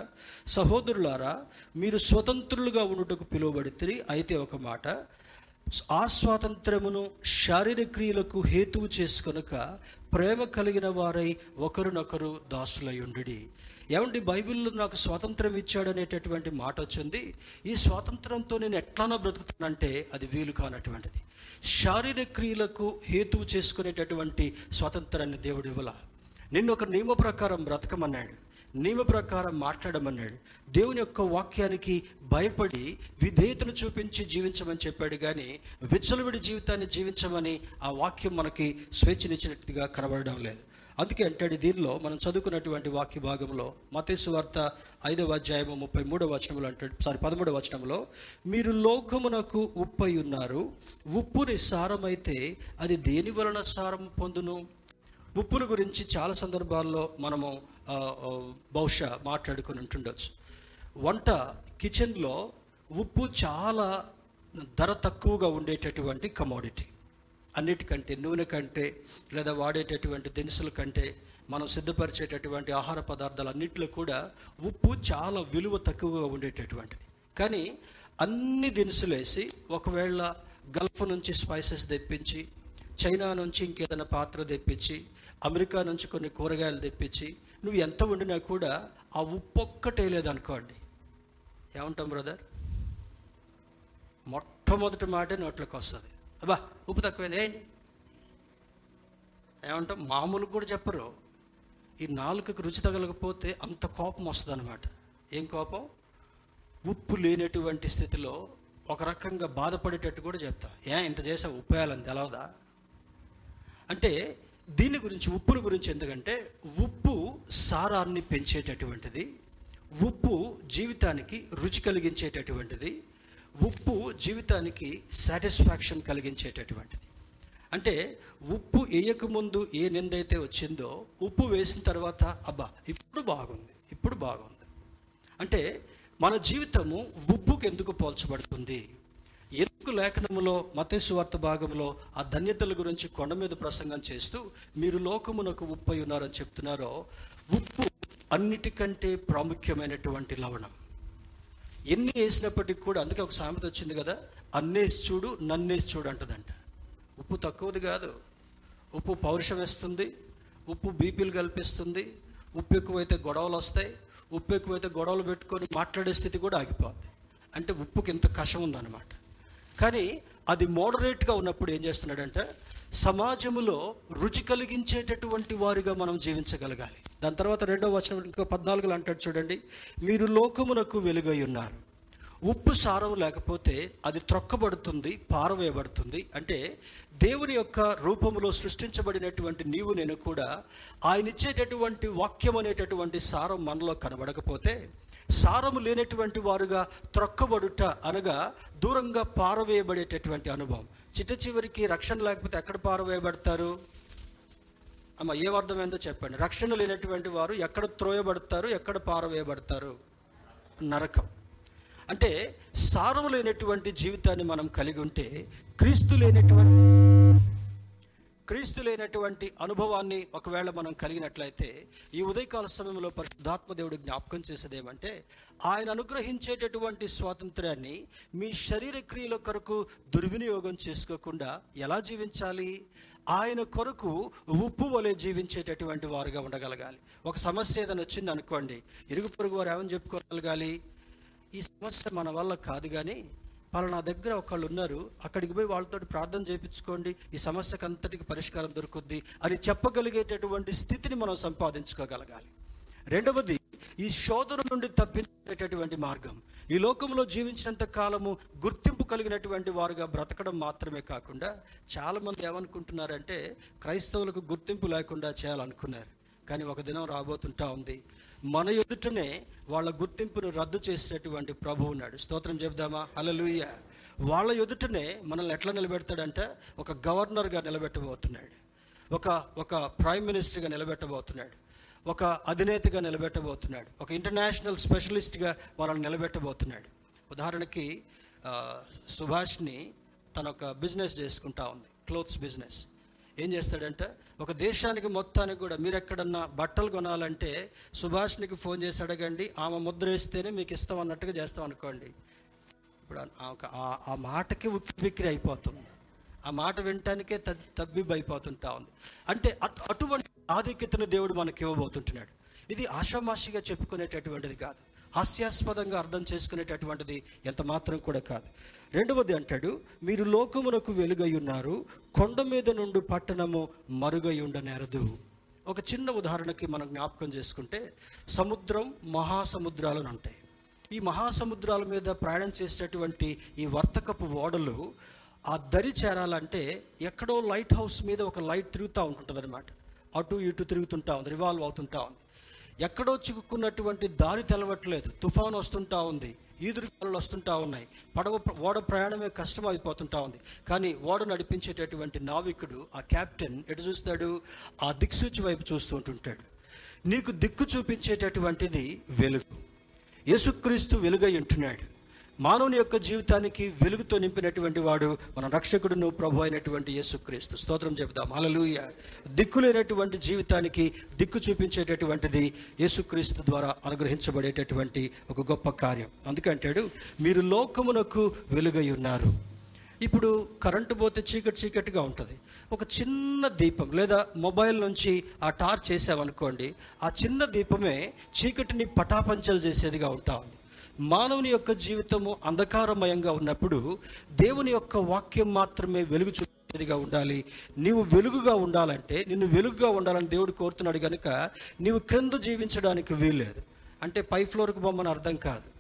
సహోదరులారా మీరు స్వతంత్రులుగా ఉండుటకు పిలువబడితే అయితే ఒక మాట ఆ స్వాతంత్రమును శారీరక క్రియలకు హేతువు చేసుకొనక ప్రేమ కలిగిన వారై ఒకరినొకరు దాసులయుండి ఏమండి బైబిల్లో నాకు స్వాతంత్రం ఇచ్చాడనేటటువంటి మాట వచ్చింది. ఈ స్వాతంత్రంతో నేను ఎట్లానో బ్రతుకుతానంటే అది వీలు కానటువంటిది. శారీరక క్రియలకు హేతువు చేసుకునేటటువంటి స్వాతంత్రాన్ని దేవుడు ఇవ్వాల. నిన్ను ఒక నియమ ప్రకారం బ్రతకమన్నాడు. నియమ ప్రకారం మాట్లాడమన్నాడు. దేవుని యొక్క వాక్యానికి భయపడి విధేయతను చూపించి జీవించమని చెప్పాడు కానీ విచ్చలవిడి జీవితాన్ని జీవించమని ఆ వాక్యం మనకి స్వేచ్ఛనిచ్చినట్టుగా కనబడడం లేదు. అందుకే అంటాడు దీనిలో మనం చదువుకున్నటువంటి వాక్య భాగంలో మతేసు వార్త ఐదవ అధ్యాయము ముప్పై మూడవ వచనంలో అంటాడు సారీ పదమూడవ వచనంలో మీరు లోకమునకు ఉప్పై ఉన్నారు ఉప్పుని సారమైతే అది దేని వలన సారం పొందును? ఉప్పును గురించి చాలా సందర్భాల్లో మనము బహుశా మాట్లాడుకుని ఉంటుండొచ్చు. వంట కిచెన్లో ఉప్పు చాలా ధర తక్కువగా ఉండేటటువంటి కమోడిటీ అన్నిటికంటే నూనె కంటే లేదా వాడేటటువంటి దినుసుల కంటే మనం సిద్ధపరిచేటటువంటి ఆహార పదార్థాలు అన్నింటిలో కూడా ఉప్పు చాలా విలువ తక్కువగా ఉండేటటువంటిది. కానీ అన్ని దినుసులు వేసి ఒకవేళ గల్ఫ్ నుంచి స్పైసెస్ తెప్పించి చైనా నుంచి ఇంకేదైనా పాత్ర తెప్పించి అమెరికా నుంచి కొన్ని కూరగాయలు తెప్పించి నువ్వు ఎంత వండినా కూడా ఆ ఉప్పు ఒక్కటే లేదనుకోండి. ఏమంటాం బ్రదర్? మొట్టమొదటి మాటే నోట్లోకి వస్తుంది. అబ్బా ఉప్పు తక్కువైంది ఏంటి ఏమంటాం మామూలుగా కూడా చెప్పరు. ఈ నాలుకకు రుచి తగలకపోతే అంత కోపం వస్తుంది అనమాట ఏం కోపం? ఉప్పు లేనటువంటి స్థితిలో ఒక రకంగా బాధపడేటట్టు కూడా చెప్తా. ఏ ఇంత చేసా ఉప్పు వేయాలని తెలవదా? అంటే దీని గురించి ఉప్పుని గురించి ఎందుకంటే ఉప్పు సారాన్ని పెంచేటటువంటిది ఉప్పు జీవితానికి రుచి కలిగించేటటువంటిది ఉప్పు జీవితానికి సాటిస్ఫాక్షన్ కలిగించేటటువంటిది. అంటే ఉప్పు వేయకముందు ఏ నిందైతే వచ్చిందో ఉప్పు వేసిన తర్వాత అబ్బా ఇప్పుడు బాగుంది ఇప్పుడు బాగుంది. అంటే మన జీవితము ఉప్పుకు ఎందుకు పోల్చబడుతుంది? ఎందుకు లేఖనములో మతేశ్వార్త భాగంలో ఆ ధన్యతల గురించి కొండ మీద ప్రసంగం చేస్తూ మీరు లోకమునకు ఉప్పు అయి ఉన్నారని చెప్తున్నారో ఉప్పు అన్నిటికంటే ప్రాముఖ్యమైనటువంటి లవణం. ఎన్ని వేసినప్పటికీ కూడా అందుకే ఒక సామెత వచ్చింది కదా అన్నేసి చూడు నన్నేసి చూడు అంటదంట. ఉప్పు తక్కువది కాదు. ఉప్పు పౌరుషం వేస్తుంది ఉప్పు బీపీలు కల్పిస్తుంది ఉప్పు ఎక్కువైతే గొడవలు వస్తాయి ఉప్పు ఎక్కువైతే గొడవలు పెట్టుకొని మాట్లాడే స్థితి కూడా ఆగిపోద్ది. అంటే ఉప్పుకి ఇంత కషం ఉందన్నమాట. కానీ అది మోడరేట్గా ఉన్నప్పుడు ఏం చేస్తున్నాడంటే సమాజములో రుచి కలిగించేటటువంటి వారిగా మనం జీవించగలగాలి. దాని తర్వాత రెండో వచనం ఇంకో పద్నాలుగులో అంటాడు చూడండి మీరు లోకమునకు వెలుగై ఉన్నారు. ఉప్పు సారం లేకపోతే అది త్రొక్కబడుతుంది పారవేయబడుతుంది. అంటే దేవుని యొక్క రూపంలో సృష్టించబడినటువంటి నీవు నేను కూడా ఆయన ఇచ్చేటటువంటి వాక్యం అనేటటువంటి సారం మనలో కనబడకపోతే సారము లేనటువంటి వారుగా త్రొక్కబడుట అనగా దూరంగా పారవేయబడేటటువంటి అనుభవం. చిట్ట చివరికి రక్షణ లేకపోతే ఎక్కడ పారవేయబడతారు? అమ్మ ఏ అర్థమైందో చెప్పండి. రక్షణ లేనటువంటి వారు ఎక్కడ త్రోయబడతారు ఎక్కడ పారవేయబడతారు? నరకం. అంటే సారం లేనటువంటి జీవితాన్ని మనం కలిగి ఉంటే క్రీస్తు లేనటువంటి క్రీస్తు లేనటువంటి అనుభవాన్ని ఒకవేళ మనం కలిగినట్లయితే ఈ ఉదయకాల సమయంలో పరిశుద్ధాత్మ దేవుడు జ్ఞాపకం చేసేదేమంటే ఆయన అనుగ్రహించేటటువంటి స్వాతంత్ర్యాన్ని మీ శరీర క్రియల కొరకు దుర్వినియోగం చేసుకోకుండా ఎలా జీవించాలి? ఆయన కొరకు ఉప్పు వలె జీవించేటటువంటి వారుగా ఉండగలగాలి. ఒక సమస్య ఏదైనా వచ్చింది అనుకోండి ఇరుగు పొరుగు వారు ఏమని చెప్పుకోగలగాలి? ఈ సమస్య మన వల్ల కాదు కానీ పలానా దగ్గర ఒకళ్ళు ఉన్నారు అక్కడికి పోయి వాళ్ళతో ప్రార్థన చేయించుకోండి ఈ సమస్యకు అంతటికి పరిష్కారం దొరుకుద్ది అని చెప్పగలిగేటటువంటి స్థితిని మనం సంపాదించుకోగలగాలి. రెండవది ఈ శోధన నుండి తప్పించేటటువంటి మార్గం. ఈ లోకంలో జీవించినంత కాలము గుర్తింపు కలిగినటువంటి వారుగా బ్రతకడం మాత్రమే కాకుండా చాలామంది ఏమనుకుంటున్నారంటే క్రైస్తవులకు గుర్తింపు లేకుండా చేయాలనుకున్నారు. కానీ ఒక దినం రాబోతుంటా ఉంది. మన ఎదుటనే వాళ్ళ గుర్తింపును రద్దు చేసినటువంటి ప్రభు ఉన్నాడు. స్తోత్రం చెప్దామా అలలుయ్య వాళ్ళ ఎదుటనే మనల్ని ఎట్లా నిలబెడతాడంటే ఒక గవర్నర్గా నిలబెట్టబోతున్నాడు. ఒక ఒక ప్రైమ్ మినిస్టర్గా నిలబెట్టబోతున్నాడు. ఒక అధినేతగా నిలబెట్టబోతున్నాడు. ఒక ఇంటర్నేషనల్ స్పెషలిస్ట్గా మనల్ని నిలబెట్టబోతున్నాడు. ఉదాహరణకి సుభాష్ని తన ఒక బిజినెస్ చేసుకుంటా ఉంది క్లోత్స్ బిజినెస్. ఏం చేస్తాడంటే ఒక దేశానికి మొత్తానికి కూడా మీరు ఎక్కడన్నా బట్టలు కొనాలంటే సుభాష్నికి ఫోన్ చేసి అడగండి ఆమె ముద్ర వేస్తేనే మీకు ఇస్తాం అన్నట్టుగా చేస్తాం అనుకోండి. ఇప్పుడు ఆ- ఒక- ఆ- మాటకి ఉక్కి అయిపోతుంది. ఆ మాట వినటానికే తద్ తబ్బిబ్బు అయిపోతుంటా ఉంది. అంటే అటువంటి ఆధిక్యతను దేవుడు మనకి ఇవ్వబోతుంటున్నాడు. ఇది ఆషామాషిగా చెప్పుకునేటటువంటిది కాదు. హాస్యాస్పదంగా అర్థం చేసుకునేటటువంటిది ఎంత మాత్రం కూడా కాదు. రెండవది అంటాడు మీరు లోకమునకు వెలుగై ఉన్నారు కొండ మీద నుండి పట్టణము మరుగై ఉండనేరదు. ఒక చిన్న ఉదాహరణకి మనం జ్ఞాపకం చేసుకుంటే సముద్రం మహాసముద్రాలను ఉంటాయి. ఈ మహాసముద్రాల మీద ప్రయాణం చేసేటటువంటి ఈ వర్తకపు ఓడలు ఆ దరి చేరాలంటే ఎక్కడో లైట్ హౌస్ మీద ఒక లైట్ తిరుగుతూ ఉంటుందన్నమాట. అనమాట అటు ఇటు తిరుగుతుంటా ఉంది రివాల్వ్ అవుతుంటా ఉంది. ఎక్కడో చిక్కుకున్నటువంటి దారి తెలవట్లేదు. తుఫాన్ వస్తుంటా ఉంది. ఈదురుగాలు వస్తుంటా ఉన్నాయి. పడవ ఓడ ప్రయాణమే కష్టం అయిపోతుంటా ఉంది. కానీ ఓడ నడిపించేటటువంటి నావికుడు ఆ కెప్టెన్ ఎటు చూస్తాడు? ఆ దిక్సూచి వైపు చూస్తూ ఉంటుంటాడు. నీకు దిక్కు చూపించేటటువంటిది వెలుగు. యేసుక్రీస్తు వెలుగై ఉంటున్నాడు. మానవుని యొక్క జీవితానికి వెలుగుతో నింపినటువంటి వాడు మన రక్షకుడును ప్రభు అయినటువంటి యేసుక్రీస్తు. స్తోత్రం చెబుదాం. అలలుయ దిక్కులేనటువంటి జీవితానికి దిక్కు చూపించేటటువంటిది యేసుక్రీస్తు ద్వారా అనుగ్రహించబడేటటువంటి ఒక గొప్ప కార్యం. అందుకంటాడు మీరు లోకమునకు వెలుగై ఉన్నారు. ఇప్పుడు కరెంటు పోతే చీకటి చీకటిగా ఉంటుంది. ఒక చిన్న దీపం లేదా మొబైల్ నుంచి ఆ టార్చ్ చేసామనుకోండి ఆ చిన్న దీపమే చీకటిని పటాపంచలు చేసేదిగా ఉంటా ఉంది. మానవుని యొక్క జీవితము అంధకారమయంగా ఉన్నప్పుడు దేవుని యొక్క వాక్యం మాత్రమే వెలుగు చూపేదిగా ఉండాలి. నీవు వెలుగుగా ఉండాలంటే నిన్ను వెలుగుగా ఉండాలని దేవుడు కోరుతున్నాడు కనుక నీవు క్రింద జీవించడానికి వీల్లేదు. అంటే పై ఫ్లోర్కి బొమ్మని అర్థం కాదు.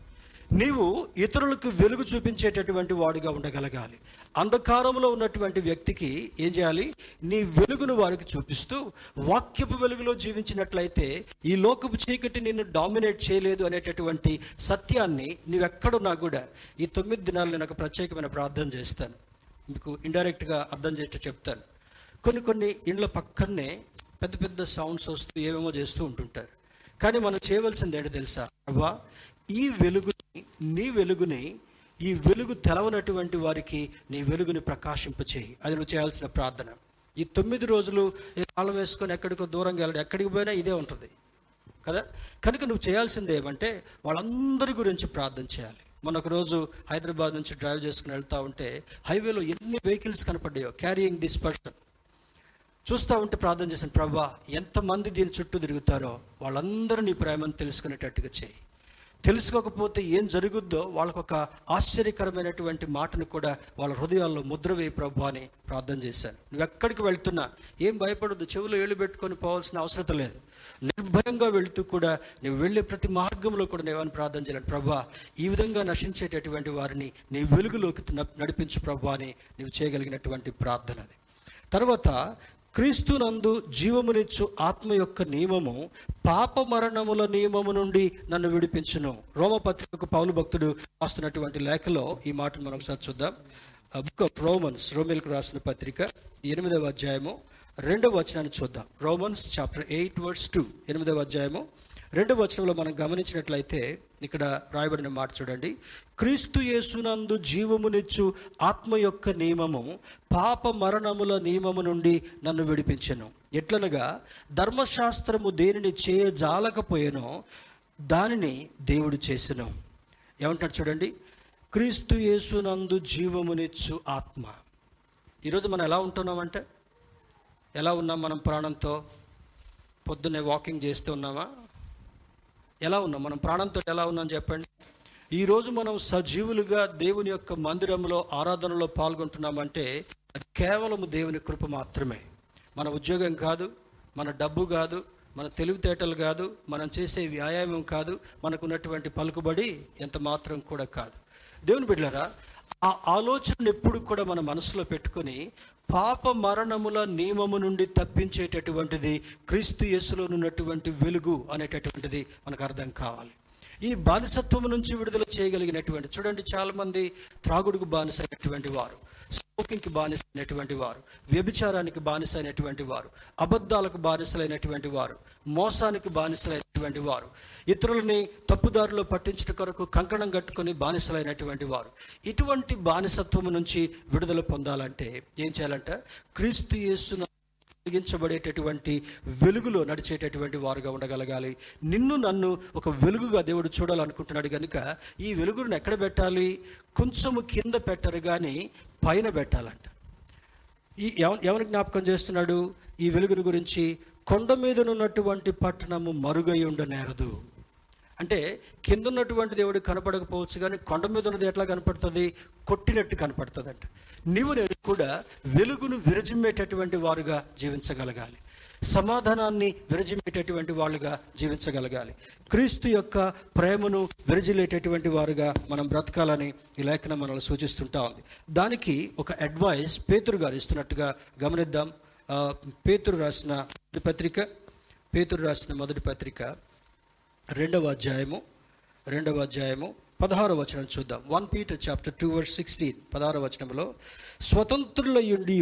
నీవు ఇతరులకు వెలుగు చూపించేటటువంటి వాడిగా ఉండగలగాలి. అంధకారంలో ఉన్నటువంటి వ్యక్తికి ఏం చేయాలి? నీ వెలుగును వారికి చూపిస్తూ వాక్యపు వెలుగులో జీవించినట్లయితే ఈ లోకపు చీకటి నిన్ను డామినేట్ చేయలేదు అనేటటువంటి సత్యాన్ని నీవెక్కడున్నా కూడా ఈ తొమ్మిది దినాలు నేను ఒక ప్రత్యేకమైన ప్రార్థన చేస్తాను. మీకు ఇండైరెక్ట్గా అర్థం చేస్తే చెప్తాను. కొన్ని కొన్ని ఇండ్ల పక్కనే పెద్ద పెద్ద సౌండ్స్ వస్తూ ఏమేమో చేస్తూ ఉంటుంటారు. కానీ మనం చేయవలసింది ఏంటో తెలుసా? అవ్వా ఈ వెలుగుని నీ వెలుగుని ఈ వెలుగు తెలవనటువంటి వారికి నీ వెలుగుని ప్రకాశింపచేయి. అది నువ్వు చేయాల్సిన ప్రార్థన. ఈ తొమ్మిది రోజులు కాలం వేసుకొని ఎక్కడికో దూరంగా వెళ్ళడం ఎక్కడికి పోయినా ఇదే ఉంటుంది. కదా? కనుక నువ్వు చేయాల్సింది ఏమంటే వాళ్ళందరి గురించి ప్రార్థన చేయాలి. మొన్న రోజు హైదరాబాద్ నుంచి డ్రైవ్ చేసుకుని వెళ్తా ఉంటే హైవేలో ఎన్ని వెహికల్స్ కనపడ్డాయో క్యారియింగ్ దిస్ పర్సన్. చూస్తూ ఉంటే ప్రార్థన చేశాను ప్రభా ఎంతమంది దీని చుట్టూ తిరుగుతారో వాళ్ళందరూ నీ ప్రేమను తెలుసుకునేటట్టుగా చేయి. తెలుసుకోకపోతే ఏం జరుగుద్దో వాళ్ళకు ఒక ఆశ్చర్యకరమైనటువంటి మాటను కూడా వాళ్ళ హృదయాల్లో ముద్ర వేయి ప్రభు అని ప్రార్థన చేశాను. నువ్వు ఎక్కడికి వెళ్తున్నా ఏం భయపడద్దు చెవిలో ఏళ్ళు పెట్టుకొని పోవాల్సిన అవసరం లేదు. నిర్భయంగా వెళుతూ కూడా నువ్వు వెళ్ళే ప్రతి మార్గంలో కూడా నేవని ప్రార్థన చేయాలి ప్రభా ఈ విధంగా నశించేటటువంటి వారిని నీ వెలుగులోకి న- నడిపించు ప్రభా అని నువ్వు చేయగలిగినటువంటి ప్రార్థన అది. తర్వాత క్రీస్తునందు జీవమునిచ్చు ఆత్మ యొక్క నియమము పాప మరణముల నియమము నుండి నన్ను విడిపించును. రోమపత్రికకు పౌలు భక్తుడు రాస్తున్నటువంటి లేఖలో ఈ మాటను మనం ఒకసారి చూద్దాం. బుక్ ఆఫ్ రోమన్స్ రోమిల్కు రాసిన పత్రిక ఎనిమిదవ అధ్యాయము రెండవ వచనాన్ని చూద్దాం. Romans chapter eight words two ఎనిమిదవ అధ్యాయము రెండవ వచనంలో మనం గమనించినట్లయితే ఇక్కడ రాయబడిన మాట చూడండి. క్రీస్తు యేసునందు జీవమునిచ్చు ఆత్మ యొక్క నియమము పాప మరణముల నియమము నుండి నన్ను విడిపించెను. ఎట్లనగా ధర్మశాస్త్రము దేనిని చేయజాలకపోయేనో దానిని దేవుడు చేసెను. ఏమంటాడు చూడండి? క్రీస్తు యేసునందు జీవమునిచ్చు ఆత్మ. ఈరోజు మనం ఎలా ఉంటున్నామంటే? ఎలా ఉన్నాం మనం ప్రాణంతో? పొద్దున్నే వాకింగ్ చేస్తూ ఉన్నామా ఎలా ఉన్నాం? మనం ప్రాణంతో ఎలా ఉన్నాం చెప్పండి? ఈరోజు మనం సజీవులుగా దేవుని యొక్క మందిరంలో ఆరాధనలో పాల్గొంటున్నామంటే అది కేవలం దేవుని కృప మాత్రమే. మన ఉద్యోగం కాదు మన డబ్బు కాదు మన తెలివితేటలు కాదు మనం చేసే వ్యాయామం కాదు మనకున్నటువంటి పలుకుబడి ఎంత మాత్రం కూడా కాదు. దేవుని బిడ్డలారా ఆ ఆలోచన ఎప్పుడు కూడా మన మనసులో పెట్టుకొని పాప మరణముల నియమము నుండి తప్పించేటటువంటిది క్రీస్తు యేసులో ఉన్నటువంటి వెలుగు అనేటటువంటిది మనకు అర్థం కావాలి. ఈ బానిసత్వం నుంచి విడుదల చేయగలిగినటువంటి చూడండి చాలామంది త్రాగుడుకు బానిసైనటువంటి వారు. స్మోకింగ్కి బానిసైనటువంటి వారు వ్యభిచారానికి బానిసైనటువంటి వారు అబద్ధాలకు బానిసలైనటువంటి వారు మోసానికి బానిసలైనటువంటి వారు ఇతరులని తప్పుదారిలో పట్టించుట కొరకు కంకణం కట్టుకొని బానిసలైనటువంటి వారు. ఇటువంటి బానిసత్వం నుంచి విడుదల పొందాలంటే ఏం చేయాలంట? క్రీస్తు యేసును వెలిగించబడేటటువంటి వెలుగులో నడిచేటటువంటి వారుగా ఉండగలగాలి. నిన్ను నన్ను ఒక వెలుగుగా దేవుడు చూడాలనుకుంటున్నాడు కనుక ఈ వెలుగును ఎక్కడ పెట్టాలి? కొంచెము కింద పెట్టరు కానీ పైన పెట్టాలంట. ఈ ఎవరి జ్ఞాపకం చేస్తున్నాడు ఈ వెలుగుని గురించి కొండ మీద ఉన్నటువంటి పట్టణము మరుగై ఉండనేరదు అంటే కింద ఉన్నటువంటి దేవుడు కనపడకపోవచ్చు కానీ కొండ మీద ఉన్నది ఎట్లా కనపడుతుంది? కొట్టినట్టు కనపడుతుంది అంట నీవు నేను కూడా వెలుగును విరజిమ్మేటటువంటి వారుగా జీవించగలగాలి. సమాధానాన్ని విరజిమ్మేటటువంటి వాళ్ళుగా జీవించగలగాలి. క్రీస్తు యొక్క ప్రేమను విరజిలేటటువంటి వారుగా మనం బ్రతకాలని ఈ లేఖనం మనల్ని సూచిస్తుంటా ఉంది. దానికి ఒక అడ్వైస్ పేతురు గారు ఇస్తున్నట్టుగా గమనిద్దాం. పేతురు రాసిన పత్రిక పేతురు రాసిన మొదటి పత్రిక రెండవ అధ్యాయము రెండవ అధ్యాయము పదహారు వచనం చూద్దాం. One Peter chapter two verse sixteen పదహార వచనంలో స్వతంత్రులయుండి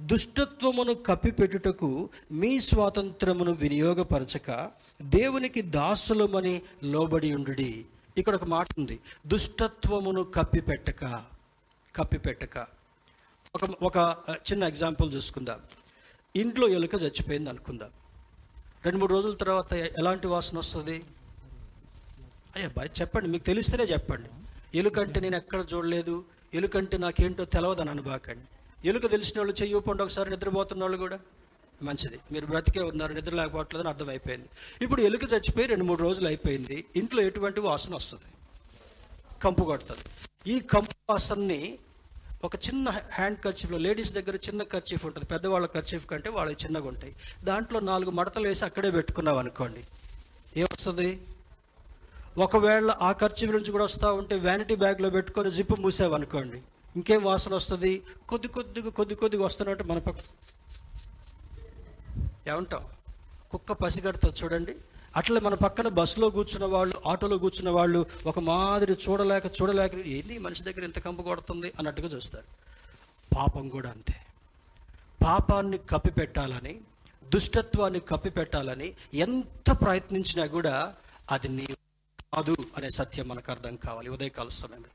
దుష్టత్వమును కప్పిపెట్టుటకు మీ స్వాతంత్రమును వినియోగపరచక దేవునికి దాసులమని లోబడి ఉండుడి ఇక్కడ ఒక మాట ఉంది. దుష్టత్వమును కప్పిపెట్టక కప్పిపెట్టక. ఒక ఒక చిన్న ఎగ్జాంపుల్ చూసుకుందాం. ఇంట్లో ఎలుక చచ్చిపోయింది అనుకుందాం రెండు మూడు రోజుల తర్వాత ఎలాంటి వాసన వస్తుంది? అయ్యా బాయ్ చెప్పండి మీకు తెలిస్తేనే చెప్పండి. ఎలుకంటే నేను ఎక్కడ చూడలేదు ఎలుకంటే నాకేంటో తెలవదని అనుబాకండి ఎలుక తెలిసిన వాళ్ళు చెయ్యి ఒకసారి నిద్రపోతున్న వాళ్ళు కూడా మంచిది. మీరు బ్రతికే ఉన్నారు నిద్ర లేకపోవట్లేదని అర్థమైపోయింది. ఇప్పుడు ఎలుక చచ్చిపోయి రెండు మూడు రోజులు అయిపోయింది. ఇంట్లో ఎటువంటి వాసన వస్తుంది? కంపు కొడుతుంది. ఈ కంపు వాసనని ఒక చిన్న హ్యాండ్ కర్చీఫ్లో లేడీస్ దగ్గర చిన్న కర్చీఫ్ ఉంటుంది. పెద్దవాళ్ళ కర్చీఫ్ కంటే వాళ్ళకి చిన్నగా ఉంటాయి దాంట్లో నాలుగు మడతలు వేసి అక్కడే పెట్టుకున్నాం అనుకోండి ఏమొస్తుంది? ఒకవేళ ఆ ఖర్చు నుంచి కూడా వస్తూ ఉంటే వ్యానిటీ బ్యాగ్లో పెట్టుకొని జిప్పు మూసావనుకోండి. ఇంకేం వాసన వస్తుంది? కొద్ది కొద్దిగా కొద్ది కొద్దిగా వస్తున్నట్టు మన పక్క ఏమంటాం కుక్క పసిగడుతుంది చూడండి. అట్లా మన పక్కన బస్సులో కూర్చున్న వాళ్ళు ఆటోలో కూర్చున్న వాళ్ళు ఒక మాదిరి చూడలేక చూడలేక ఏంది మనిషి దగ్గర ఇంత కంపు కొడుతుంది అన్నట్టుగా చూస్తారు. పాపం కూడా అంతే. పాపాన్ని కప్పిపెట్టాలని దుష్టత్వాన్ని కప్పిపెట్టాలని ఎంత ప్రయత్నించినా కూడా అది నీ కాదు అనే సత్యం మనకు అర్థం కావాలి. ఉదయకాల సమయంలో.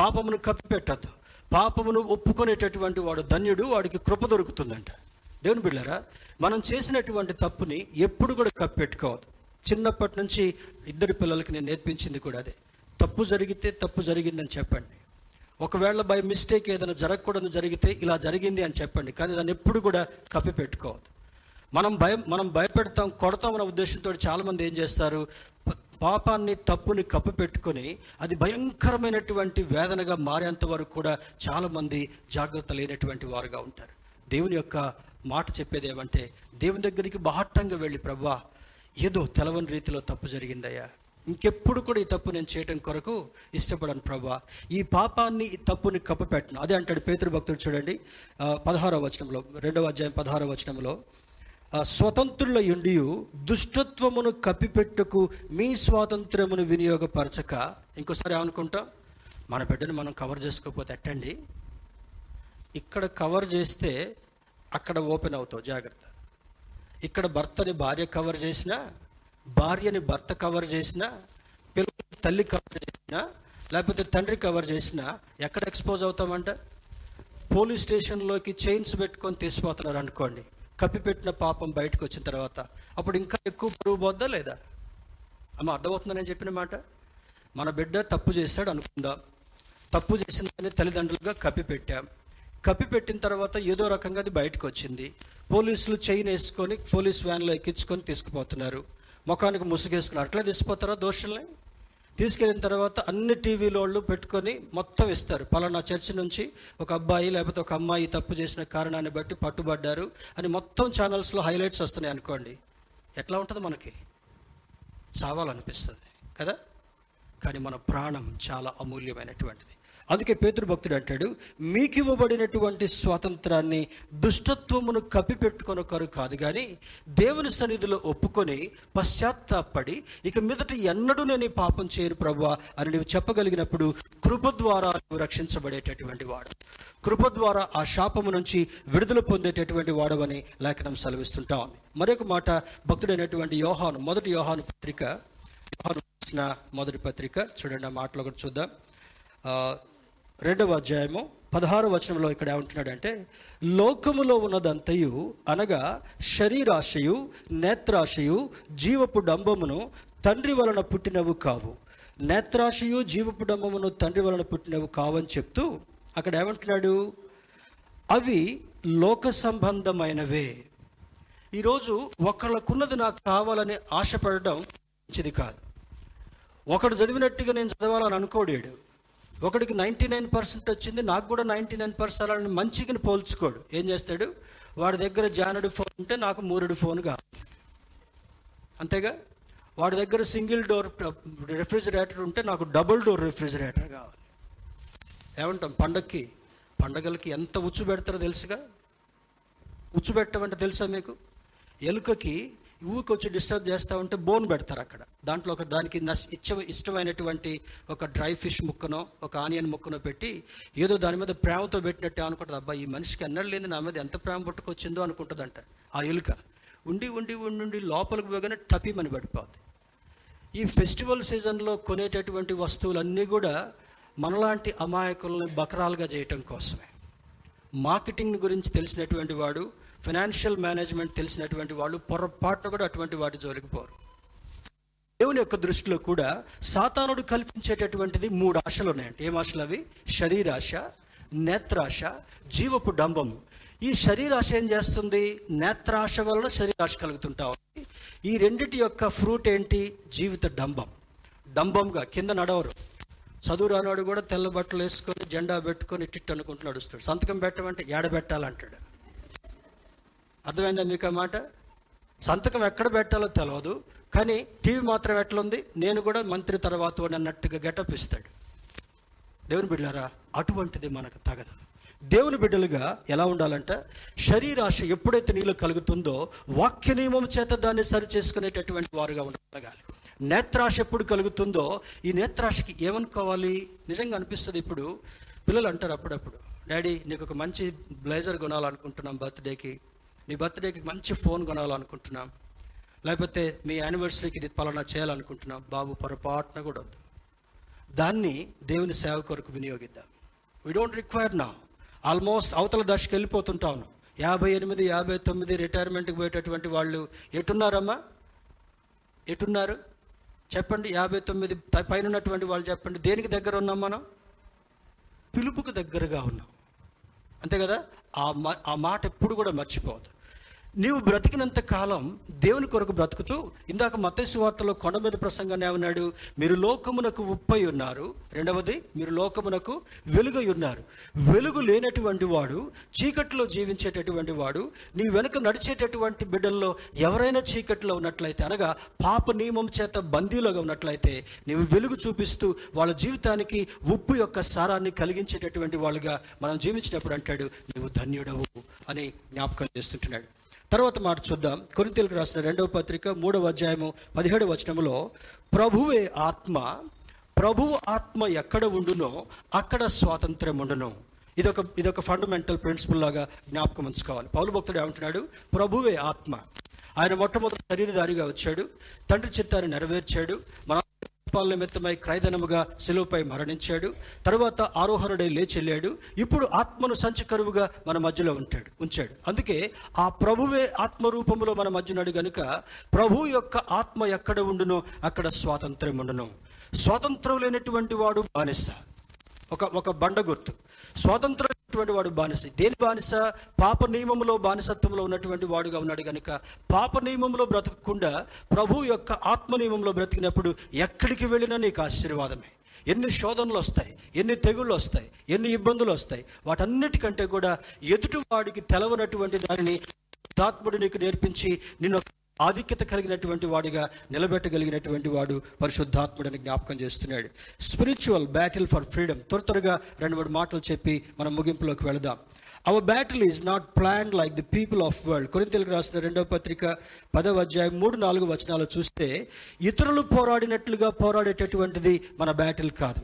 పాపమును కప్పిపెట్టద్దు. పాపమును ఒప్పుకునేటటువంటి వాడు ధన్యుడు వాడికి కృప దొరుకుతుందంట. దేవుని బిళ్ళారా మనం చేసినటువంటి తప్పుని ఎప్పుడు కూడా కప్పెట్టుకోవద్దు. చిన్నప్పటి నుంచి ఇద్దరి పిల్లలకి నేను నేర్పించింది కూడా అదే. తప్పు జరిగితే తప్పు జరిగిందని చెప్పండి. ఒకవేళ బై మిస్టేక్ ఏదైనా జరగకూడదు జరిగితే ఇలా జరిగింది అని చెప్పండి. కానీ దాన్ని ఎప్పుడు కూడా కప్పి పెట్టుకోవద్దు మనం భయం మనం భయపెడతాం కొడతాం అన్న ఉద్దేశంతో చాలామంది ఏం చేస్తారు? పాపాన్ని తప్పుని కప్పుపెట్టుకొని అది భయంకరమైనటువంటి వేదనగా మారేంత వరకు కూడా చాలామంది జాగ్రత్త లేనటువంటి వారుగా ఉంటారు. దేవుని యొక్క మాట చెప్పేది ఏమంటే దేవుని దగ్గరికి బాహట్టంగా వెళ్ళి ప్రభా ఏదో తెలవని రీతిలో తప్పు జరిగిందయ్యా. ఇంకెప్పుడు కూడా ఈ తప్పు నేను చేయటం కొరకు ఇష్టపడను ప్రభా. ఈ పాపాన్ని ఈ తప్పుని కప్పపెట్టను అదే అంటాడు పేతృభక్తుడు భక్తుడు చూడండి. ఆ, పదహారవ వచనంలో రెండవ అధ్యాయం పదహారవ వచనంలో. స్వతంత్రుల యుండి దుష్టత్వమును కప్పిపెట్టుకు మీ స్వాతంత్రమును వినియోగపరచక ఇంకోసారి ఏమనుకుంటాం? మన బిడ్డను మనం కవర్ చేసుకోకపోతే ఎట్టండి? ఇక్కడ కవర్ చేస్తే అక్కడ ఓపెన్ అవుతావు జాగ్రత్త. ఇక్కడ భర్తని భార్య కవర్ చేసినా భార్యని భర్త కవర్ చేసినా పిల్లల్ని తల్లి కవర్ చేసినా లేకపోతే తండ్రి కవర్ చేసినా ఎక్కడ ఎక్స్పోజ్ అవుతామంట? పోలీస్ స్టేషన్లోకి చైన్స్ పెట్టుకొని తీసిపోతున్నారు అనుకోండి. కప్పిపెట్టిన పాపం బయటకు వచ్చిన తర్వాత అప్పుడు ఇంకా ఎక్కువ పరువు పోద్దా లేదా? అమ్మ అర్థమవుతుందని చెప్పిన మాట? మన బిడ్డ తప్పు చేశాడు అనుకుందాం? తప్పు చేసిందని తల్లిదండ్రులుగా కప్పిపెట్టాం కప్పిపెట్టిన తర్వాత ఏదో రకంగా అది బయటకు వచ్చింది. పోలీసులు చైన్ వేసుకొని పోలీస్ వ్యాన్లో ఎక్కించుకొని తీసుకుపోతున్నారు. ముఖానికి ముసుగేసుకుని అట్లా తీసిపోతారా దోషుల్ని? తీసుకెళ్ళిన తర్వాత అన్ని టీవీలో వాళ్ళు పెట్టుకొని మొత్తం ఇస్తారు. పలానా చర్చి నుంచి ఒక అబ్బాయి లేకపోతే ఒక అమ్మాయి తప్పు చేసిన కారణాన్ని బట్టి పట్టుబడ్డారు అని మొత్తం ఛానల్స్లో హైలైట్స్ వస్తున్నాయి అనుకోండి. ఎట్లా ఉంటుంది మనకి? చావాలనిపిస్తుంది కదా? కానీ మన ప్రాణం చాలా అమూల్యమైనటువంటిది. అందుకే పేతురు భక్తుడు అంటాడు మీకు ఇవ్వబడినటువంటి స్వాతంత్రాన్ని దుష్టత్వమును కప్పిపెట్టుకొనొకరు కాదు కానీ దేవుని సన్నిధిలో ఒప్పుకొని పశ్చాత్తాపడి ఇక మీదట ఎన్నడూ నేను పాపం చేయను ప్రభా అని నువ్వు చెప్పగలిగినప్పుడు కృప ద్వారా నువ్వు రక్షించబడేటటువంటి వాడు. కృప ద్వారా ఆ శాపము నుంచి విడుదల పొందేటటువంటి వాడవని లేఖనం సెలవిస్తుంటా ఉంది. మరొక మాట భక్తుడైనటువంటి యోహాను మొదటి యోహాను పత్రిక యోహాను మొదటి పత్రిక చూడండి ఆ మాటలు కూడా చూద్దాం. రెండవ అధ్యాయము పదహారు వచనంలో ఇక్కడ ఏమంటున్నాడంటే లోకములో ఉన్నదంతయు అనగా శరీరాశయు నేత్రాశయు జీవపు డంబమును తండ్రి వలన పుట్టినవు కావు. నేత్రాశయు జీవపు డంబమును తండ్రి వలన పుట్టినవు కావని చెప్తూ అక్కడ ఏమంటున్నాడు? అవి లోక సంబంధమైనవే. ఈరోజు ఒకళ్ళకున్నది నాకు కావాలని ఆశపడడం మంచిది కాదు. ఒకడు చదివినట్టుగా నేను చదవాలని అనుకోడాడు. ఒకడికి నైంటీ నైన్ పర్సెంట్ వచ్చింది నాకు కూడా నైంటీ నైన్ పర్సెంట్ అని మంచిగా పోల్చుకోడు. ఏం చేస్తాడు? వాడి దగ్గర జానడు ఫోన్ ఉంటే నాకు మూరుడు ఫోన్ కావాలి. అంతేగా? వాడి దగ్గర సింగిల్ డోర్ రెఫ్రిజిరేటర్ ఉంటే నాకు డబుల్ డోర్ రెఫ్రిజిరేటర్ కావాలి. ఏమంటాం? పండగకి పండగలకి ఎంత ఉచ్చు పెడతారో తెలుసుగా? ఉచ్చు పెట్టమంటే తెలుసా మీకు? ఎలుకకి ఊరికి వచ్చి డిస్టర్బ్ చేస్తూ ఉంటే బోన్ పెడతారు అక్కడ. దాంట్లో ఒక దానికి ఇచ్చ ఇష్టమైనటువంటి ఒక డ్రై ఫిష్ ముక్కనో ఒక ఆనియన్ ముక్కనో పెట్టి ఏదో దాని మీద ప్రేమతో పెట్టినట్టే అనుకుంటుంది. అబ్బా ఈ మనిషికి ఎన్నడూ నా మీద ఎంత ప్రేమ పుట్టుకొచ్చిందో అనుకుంటుందంట ఆ ఎలుక. ఉండి ఉండి ఉండి ఉండి లోపలికి పోగానే టపీమని పడిపోద్ది. ఈ ఫెస్టివల్ సీజన్లో కొనేటటువంటి వస్తువులన్నీ కూడా మనలాంటి అమాయకుల్ని బకరాలుగా చేయటం కోసమే. మార్కెటింగ్ గురించి తెలిసినటువంటి వాడు ఫైనాన్షియల్ మేనేజ్మెంట్ తెలిసినటువంటి వాళ్ళు పొరపాటున కూడా అటువంటి వాటి జోలికి పోరు. దేవుని యొక్క దృష్టిలో కూడా సాతానుడు కల్పించేటటువంటిది మూడు ఆశలు ఉన్నాయండి ఏం ఆశలు అవి? శరీరాశ నేత్రాశ జీవపు డంబము. ఈ శరీరాశ ఏం చేస్తుంది? నేత్రాశ వలన శరీరాశ కలుగుతుంటా ఉంది. ఈ రెండిటి యొక్క ఫ్రూట్ ఏంటి? జీవిత డంబం. డంబంగా కింద నడవరు. చదువు రానివాడు కూడా తెల్ల బట్టలు వేసుకొని జెండా పెట్టుకొని టిట్ అనుకుంటూ నడుస్తాడు. సంతకం పెట్టమంటే ఎడబెట్టాలంటాడు అర్థమైందా మీకు మాట? సంతకం ఎక్కడ పెట్టాలో తెలియదు కానీ టీవీ మాత్రం ఎట్లుంది? నేను కూడా మంత్రి తర్వాత అన్నట్టుగా గెటప్ ఇస్తాడు. దేవుని బిడ్డలారా అటువంటిది మనకు తగదు. దేవుని బిడ్డలుగా ఎలా ఉండాలంటే? శరీరాశ ఎప్పుడైతే నీళ్ళు కలుగుతుందో వాక్య నియమం చేత దాన్ని సరి చేసుకునేటటువంటి వారుగా ఉండగలగాలి. నేత్రాశ ఎప్పుడు కలుగుతుందో ఈ నేత్రాశకి ఏమనుకోవాలి? నిజంగా అనిపిస్తుంది ఇప్పుడు. పిల్లలు అంటారు అప్పుడప్పుడు డాడీ నీకు ఒక మంచి బ్లేజర్ కొనాలనుకుంటున్నాం బర్త్డేకి. నీ బర్త్డేకి మంచి ఫోన్ కొనాలనుకుంటున్నాం. లేకపోతే మీ యానివర్సరీకి ఇది పలానా చేయాలనుకుంటున్నాం. బాబు పొరపాటున కూడా వద్దు. దాన్ని దేవుని సేవ కొరకు వినియోగిద్దాం. వీ డోంట్ రిక్వైర్ నా ఆల్మోస్ట్ అవతల దశకి వెళ్ళిపోతుంటాను యాభై ఎనిమిది యాభై తొమ్మిది రిటైర్మెంట్కి పోయేటటువంటి వాళ్ళు ఎటున్నారమ్మా? ఎటున్నారు? చెప్పండి. యాభై తొమ్మిది పైన ఉన్నటువంటి వాళ్ళు చెప్పండి. దేనికి దగ్గర ఉన్నాం మనం? పిలుపుకు దగ్గరగా ఉన్నాం. అంతే కదా? ఆ మా ఆ మాట ఎప్పుడు కూడా మర్చిపోవద్దు. నీవు బ్రతికినంత కాలం దేవుని కొరకు బ్రతుకుతూ ఇందాక మత్తయి వార్తలో కొండ మీద ప్రసంగాన్ని ఏమన్నాడు? మీరు లోకమునకు ఉప్పై ఉన్నారు. రెండవది మీరు లోకమునకు వెలుగై ఉన్నారు. వెలుగు లేనటువంటి వాడు చీకట్లో జీవించేటటువంటి వాడు నీ వెనుక నడిచేటటువంటి బిడ్డల్లో ఎవరైనా చీకట్లో ఉన్నట్లయితే అనగా పాప నియమం చేత బందీలుగా ఉన్నట్లయితే నీవు వెలుగు చూపిస్తూ వాళ్ళ జీవితానికి ఉప్పు యొక్క సారాన్ని కలిగించేటటువంటి వాళ్ళుగా మనం జీవించినప్పుడు అంటాడు నీవు ధన్యుడవు అని జ్ఞాపకం చేస్తుంటున్నాడు. తర్వాత మాట చూద్దాం. కొరింతలకు రాసిన రెండవ పత్రిక మూడవ అధ్యాయము పదిహేడవ వచనములో ప్రభువే ఆత్మ ప్రభువు ఆత్మ ఎక్కడ ఉండునో అక్కడ స్వాతంత్రం ఉండును. ఇదొక ఇదొక ఫండమెంటల్ ప్రిన్సిపల్ లాగా జ్ఞాపకం ఉంచుకోవాలి. పౌలు భక్తుడు ఏమంటున్నాడు? ప్రభువే ఆత్మ. ఆయన మొట్టమొదటి శరీరధారిగా వచ్చాడు. తండ్రి చిత్తాన్ని నెరవేర్చాడు. మన పాపాల నిమిత్తమై క్రైదనముగా శిలువపై మరణించాడు. తరువాత ఆరోహరుడై లేచెళ్ళాడు. ఇప్పుడు ఆత్మను సంచకరువుగా మన మధ్యలో ఉంటాడు ఉంచాడు. అందుకే ఆ ప్రభువే ఆత్మరూపములో మన మధ్యనాడు గనుక ప్రభు యొక్క ఆత్మ ఎక్కడ ఉండునో అక్కడ స్వాతంత్రం ఉండును. స్వాతంత్రం లేనటువంటి వాడు బానిస ఒక ఒక బండ గుర్తు ఉన్నటువంటి వాడు బానిస. దేని బానిస? పాప నియమంలో బానిసత్వంలో ఉన్నటువంటి వాడుగా ఉన్నాడు కనుక పాప నియమంలో బ్రతకకుండా ప్రభు యొక్క ఆత్మ నియమంలో బ్రతికినప్పుడు ఎక్కడికి వెళ్ళినా నీకు ఆశీర్వాదమే. ఎన్ని శోధనలు వస్తాయి ఎన్ని తెగుళ్ళు వస్తాయి ఎన్ని ఇబ్బందులు వస్తాయి వాటన్నిటికంటే కూడా ఎదుటి వాడికి తెలవనటువంటి దానిని తాత్ముడు నీకు నేర్పించి నిన్ను ఆధిక్యత కలిగినటువంటి వాడిగా నిలబెట్టగలిగినటువంటి వాడు పరిశుద్ధాత్ముడని జ్ఞాపకం చేస్తున్నాడు. స్పిరిచువల్ బ్యాటిల్ ఫర్ ఫ్రీడమ్ త్వర త్వరగా రెండు మూడు మాటలు చెప్పి మనం ముగింపులోకి వెళదాం. Our battle is not plan like the people of world కొరింతలకు రాసిన రెండవ పత్రిక పదవ అధ్యాయం మూడు నాలుగు వచనాలు చూస్తే ఇతరులు పోరాడినట్లుగా పోరాడేటటువంటిది మన బ్యాటిల్ కాదు.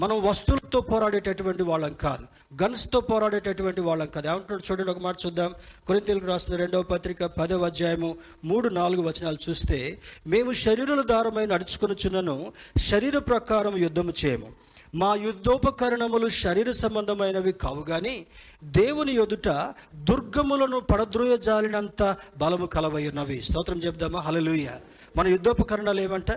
మనం వస్తువులతో పోరాడేటటువంటి వాళ్ళం కాదు. గన్స్తో పోరాడేటటువంటి వాళ్ళం కాదు. ఏమంటున్నాడు చూడండి ఒక మాట చూద్దాం. కొరింతలకు రాసిన రెండవ పత్రిక పదవ అధ్యాయము మూడు నాలుగు వచనాలు చూస్తే మేము శరీరుల దారమై నడుచుకొనుచున్నను శరీర ప్రకారం యుద్ధము చేయము. మా యుద్ధోపకరణములు శరీర సంబంధమైనవి కావు కానీ దేవుని ఎదుట దుర్గములను పడద్రోయజాలినంత బలము కలవై ఉన్నవి స్తోత్రం చెప్దామా? హలలుయ మన యుద్ధోపకరణాలు ఏమంట?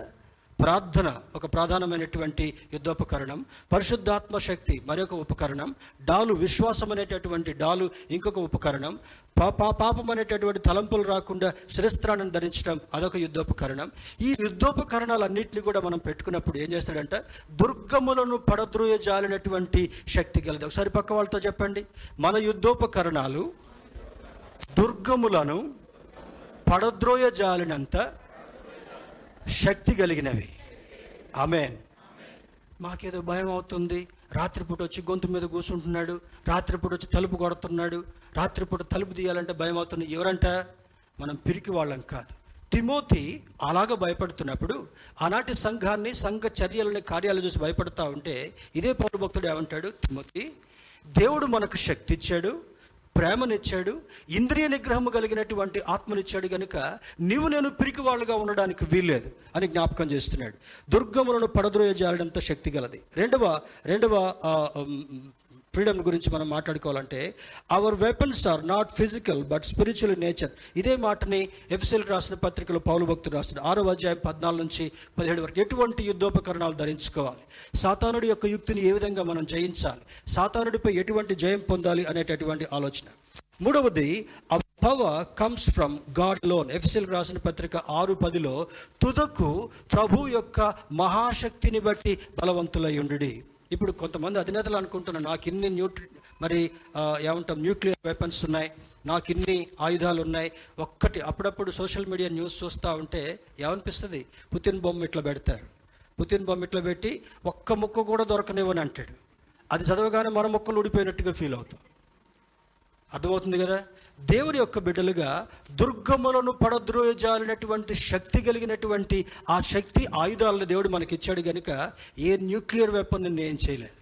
ప్రార్థన ఒక ప్రధానమైనటువంటి యుద్ధోపకరణం పరిశుద్ధాత్మ శక్తి మరొక ఉపకరణం డాలు విశ్వాసం అనేటటువంటి డాలు ఇంకొక ఉపకరణం పాపం అనేటటువంటి తలంపులు రాకుండా శిరస్త్రాన్ని ధరించడం అదొక యుద్ధోపకరణం. ఈ యుద్ధోపకరణాలన్నింటినీ కూడా మనం పెట్టుకున్నప్పుడు ఏం చేస్తాడంటే? దుర్గములను పడద్రోయ జాలినటువంటి శక్తి కలదు ఒకసారి పక్క వాళ్ళతో చెప్పండి. మన యుద్ధోపకరణాలు దుర్గములను పడద్రోయ జాలినంత శక్తి కలిగినవి. ఆమెన్. మాకేదో భయం అవుతుంది. రాత్రిపూట వచ్చి గొంతు మీద కూర్చుంటున్నాడు. రాత్రిపూట వచ్చి తలుపు కొడుతున్నాడు. రాత్రిపూట తలుపు తీయాలంటే భయం అవుతుంది. ఎవరంట? మనం పిరికి వాళ్ళం కాదు. తిమోతి అలాగ భయపడుతున్నప్పుడు ఆనాటి సంఘాన్ని సంఘ చర్యలని కార్యాలు చూసి భయపడతా ఉంటే ఇదే పౌరు భక్తుడు ఏమంటాడు? తిమోతి దేవుడు మనకు శక్తి ఇచ్చాడు. ప్రేమనిచ్చాడు ఇంద్రియ నిగ్రహము కలిగినటువంటి ఆత్మనిచ్చాడు గనుక నీవు నేను పిరికి వాళ్ళుగా ఉండడానికి వీల్లేదు అని జ్ఞాపకం చేస్తున్నాడు. దుర్గములను పడద్రోయ జాలడంత శక్తి గలది. రెండవ రెండవ ఫ్రీడమ్ గురించి మనం మాట్లాడుకోవాలంటే our weapons are not physical but spiritual nature ఇదే మాటని ఎఫ్సిల్ రాసిన పత్రికలో పౌలు భక్తులు రాసిన ఆరో అధ్యాయం పద్నాలుగు నుంచి పదిహేడు వరకు ఎటువంటి యుద్ధోపకరణాలు ధరించుకోవాలి? సాతానుడి యొక్క యుక్తిని ఏ విధంగా మనం జయించాలి? సాతానుడిపై ఎటువంటి జయం పొందాలి అనేటటువంటి ఆలోచన. మూడవది power comes from God alone ఎఫ్సిల్ రాసిన పత్రిక ఆరు పదిలో తుదకు ప్రభు యొక్క మహాశక్తిని బట్టి బలవంతులై ఉండి ఇప్పుడు కొంతమంది అధినేతలు అనుకుంటున్నారు నాకు ఇన్ని న్యూట్రి మరి ఏమంటాం న్యూక్లియర్ వెపన్స్ ఉన్నాయి నాకు ఇన్ని ఆయుధాలు ఉన్నాయి ఒక్కటి అప్పుడప్పుడు సోషల్ మీడియా న్యూస్ చూస్తూ ఉంటే ఏమనిపిస్తుంది? పుతిన్ బొమ్మ ఇట్లా పెడతారు. పుతిన్ బొమ్మ ఇట్లా పెట్టి ఒక్క ముక్క కూడా దొరకనివ్వని అంటాడు. అది చదవగానే మన ముక్కలు ఊడిపోయినట్టుగా ఫీల్ అవుతాం. అర్థమవుతుంది కదా? దేవుని యొక్క బిడ్డలుగా దుర్గములను పడద్రోయజాలినటువంటి శక్తి కలిగినటువంటి ఆ శక్తి ఆయుధాలను దేవుడు మనకి ఇచ్చాడు కనుక ఏ న్యూక్లియర్ వెపన్ నిన్ను ఏం చేయలేదు.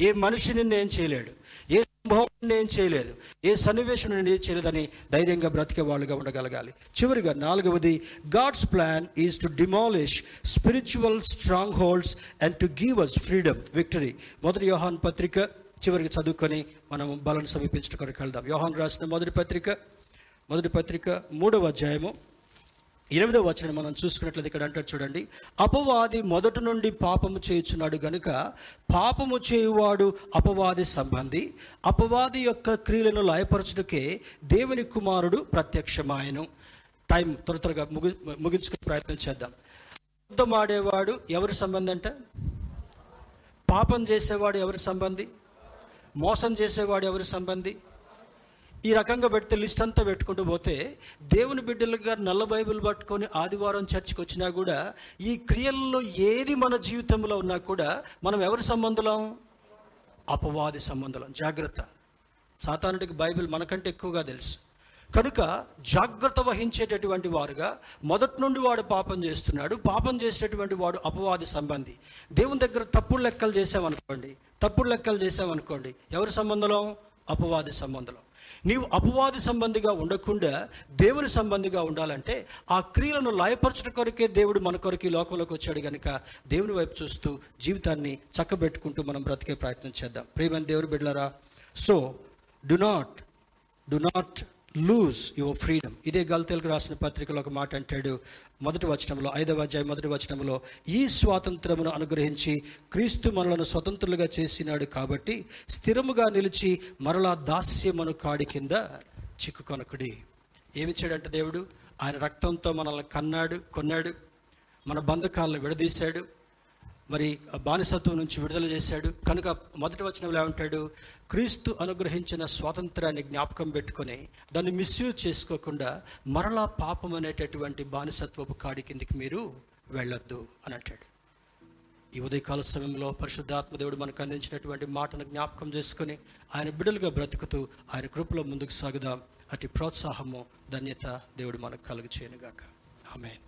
ఏ మనిషి నిన్ను ఏం చేయలేడు. ఏ సంభవం నిన్ను ఏం చేయలేదు. ఏ సన్నివేశం నిన్ను ఏం చేయలేదని ధైర్యంగా బ్రతికే వాళ్ళుగా ఉండగలగాలి. చివరిగా నాలుగవది God's plan is to demolish spiritual strongholds and to give us freedom victory. మొదటి యోహాన్ పత్రిక చివరికి చదువుకొని మనం బలను సమీపించడం కొరకు వెళ్దాం. యోహాన్ రాసిన మొదటి పత్రిక మొదటి పత్రిక మూడవ అధ్యాయము ఎనిమిదవ వచనం మనం చూసుకున్నట్లయితే ఇక్కడ అంటారు చూడండి అపవాది మొదటి నుండి పాపము చేయుచున్నాడు గనుక పాపము చేయువాడు అపవాది సంబంధి అపవాది యొక్క క్రియలను లయపరచుటకే దేవుని కుమారుడు ప్రత్యక్షమాయను. టైం త్వర త్వరగా ముగి ముగించుకునే ప్రయత్నం చేద్దాం. అబద్ధం ఆడేవాడు ఎవరి సంబంధి అంట? పాపం చేసేవాడు ఎవరి సంబంధి? మోసం చేసేవాడు ఎవరి సంబంధి? ఈ రకంగా పెడితే లిస్ట్ అంతా పెట్టుకుంటూ పోతే దేవుని బిడ్డలుగా నల్ల బైబిల్ పట్టుకొని ఆదివారం చర్చికి వచ్చినా కూడా ఈ క్రియల్లో ఏది మన జీవితంలో ఉన్నా కూడా మనం ఎవరి సంబంధులం? అపవాది సంబంధులం. జాగ్రత్త. సాతానుడికి బైబిల్ మనకంటే ఎక్కువగా తెలుసు. కనుక జాగ్రత్త వహించేటటువంటి వారుగా మొదటి నుండి వాడు పాపం చేస్తున్నాడు. పాపం చేసేటటువంటి వాడు అపవాది సంబంధి. దేవుని దగ్గర తప్పుడు లెక్కలు చేసామనుకోండి తప్పుడు లెక్కలు చేసామనుకోండి ఎవరి సంబంధం అపవాది సంబంధం నీవు అపవాది సంబంధిగా ఉండకుండా దేవుని సంబంధిగా ఉండాలంటే ఆ క్రియలను లాయపరచడం కొరకే దేవుడు మన కొరకు ఈ లోకంలోకి వచ్చాడు కనుక దేవుని వైపు చూస్తూ జీవితాన్ని చక్కబెట్టుకుంటూ మనం బ్రతికే ప్రయత్నం చేద్దాం. ప్రియమైన దేవుని బిడ్డలారా so do not do not lose your freedom ఇదే గల్తెలకు రాసిన పత్రికలో ఒక మాట అంటాడు మొదటి వచనంలో ఐదవ అధ్యాయం మొదటి వచనంలో ఈ స్వాతంత్రమును అనుగ్రహించి క్రీస్తు మనలను స్వతంత్రులుగా చేసినాడు కాబట్టి స్థిరముగా నిలిచి మరలా దాస్యమను కాడి కింద చిక్కుకొనకుడి. ఏమిచ్చాడంటే దేవుడు? ఆయన రక్తంతో మనల్ని కన్నాడు కొన్నాడు మన బంధకాలను విడదీశాడు మరి బానిసత్వం నుంచి విడుదల చేశాడు. కనుక మొదటి వచనంలో ఏమంటాడు క్రీస్తు అనుగ్రహించిన స్వాతంత్రాన్ని జ్ఞాపకం పెట్టుకొని దాన్ని మిస్యూజ్ చేసుకోకుండా మరలా పాపం అనేటటువంటి బానిసత్వపు కాడి కిందికి మీరు వెళ్ళొద్దు అని అంటాడు. ఈ ఉదయకాల సమయంలో పరిశుద్ధాత్మ దేవుడు మనకు అందించినటువంటి మాటను జ్ఞాపకం చేసుకుని ఆయన బిడ్డలుగా బ్రతుకుతూ ఆయన కృపలో ముందుకు సాగుదాం. అటు ప్రోత్సాహము ధన్యత దేవుడు మనకు కలుగు చేయనుగాక ఆమెన్.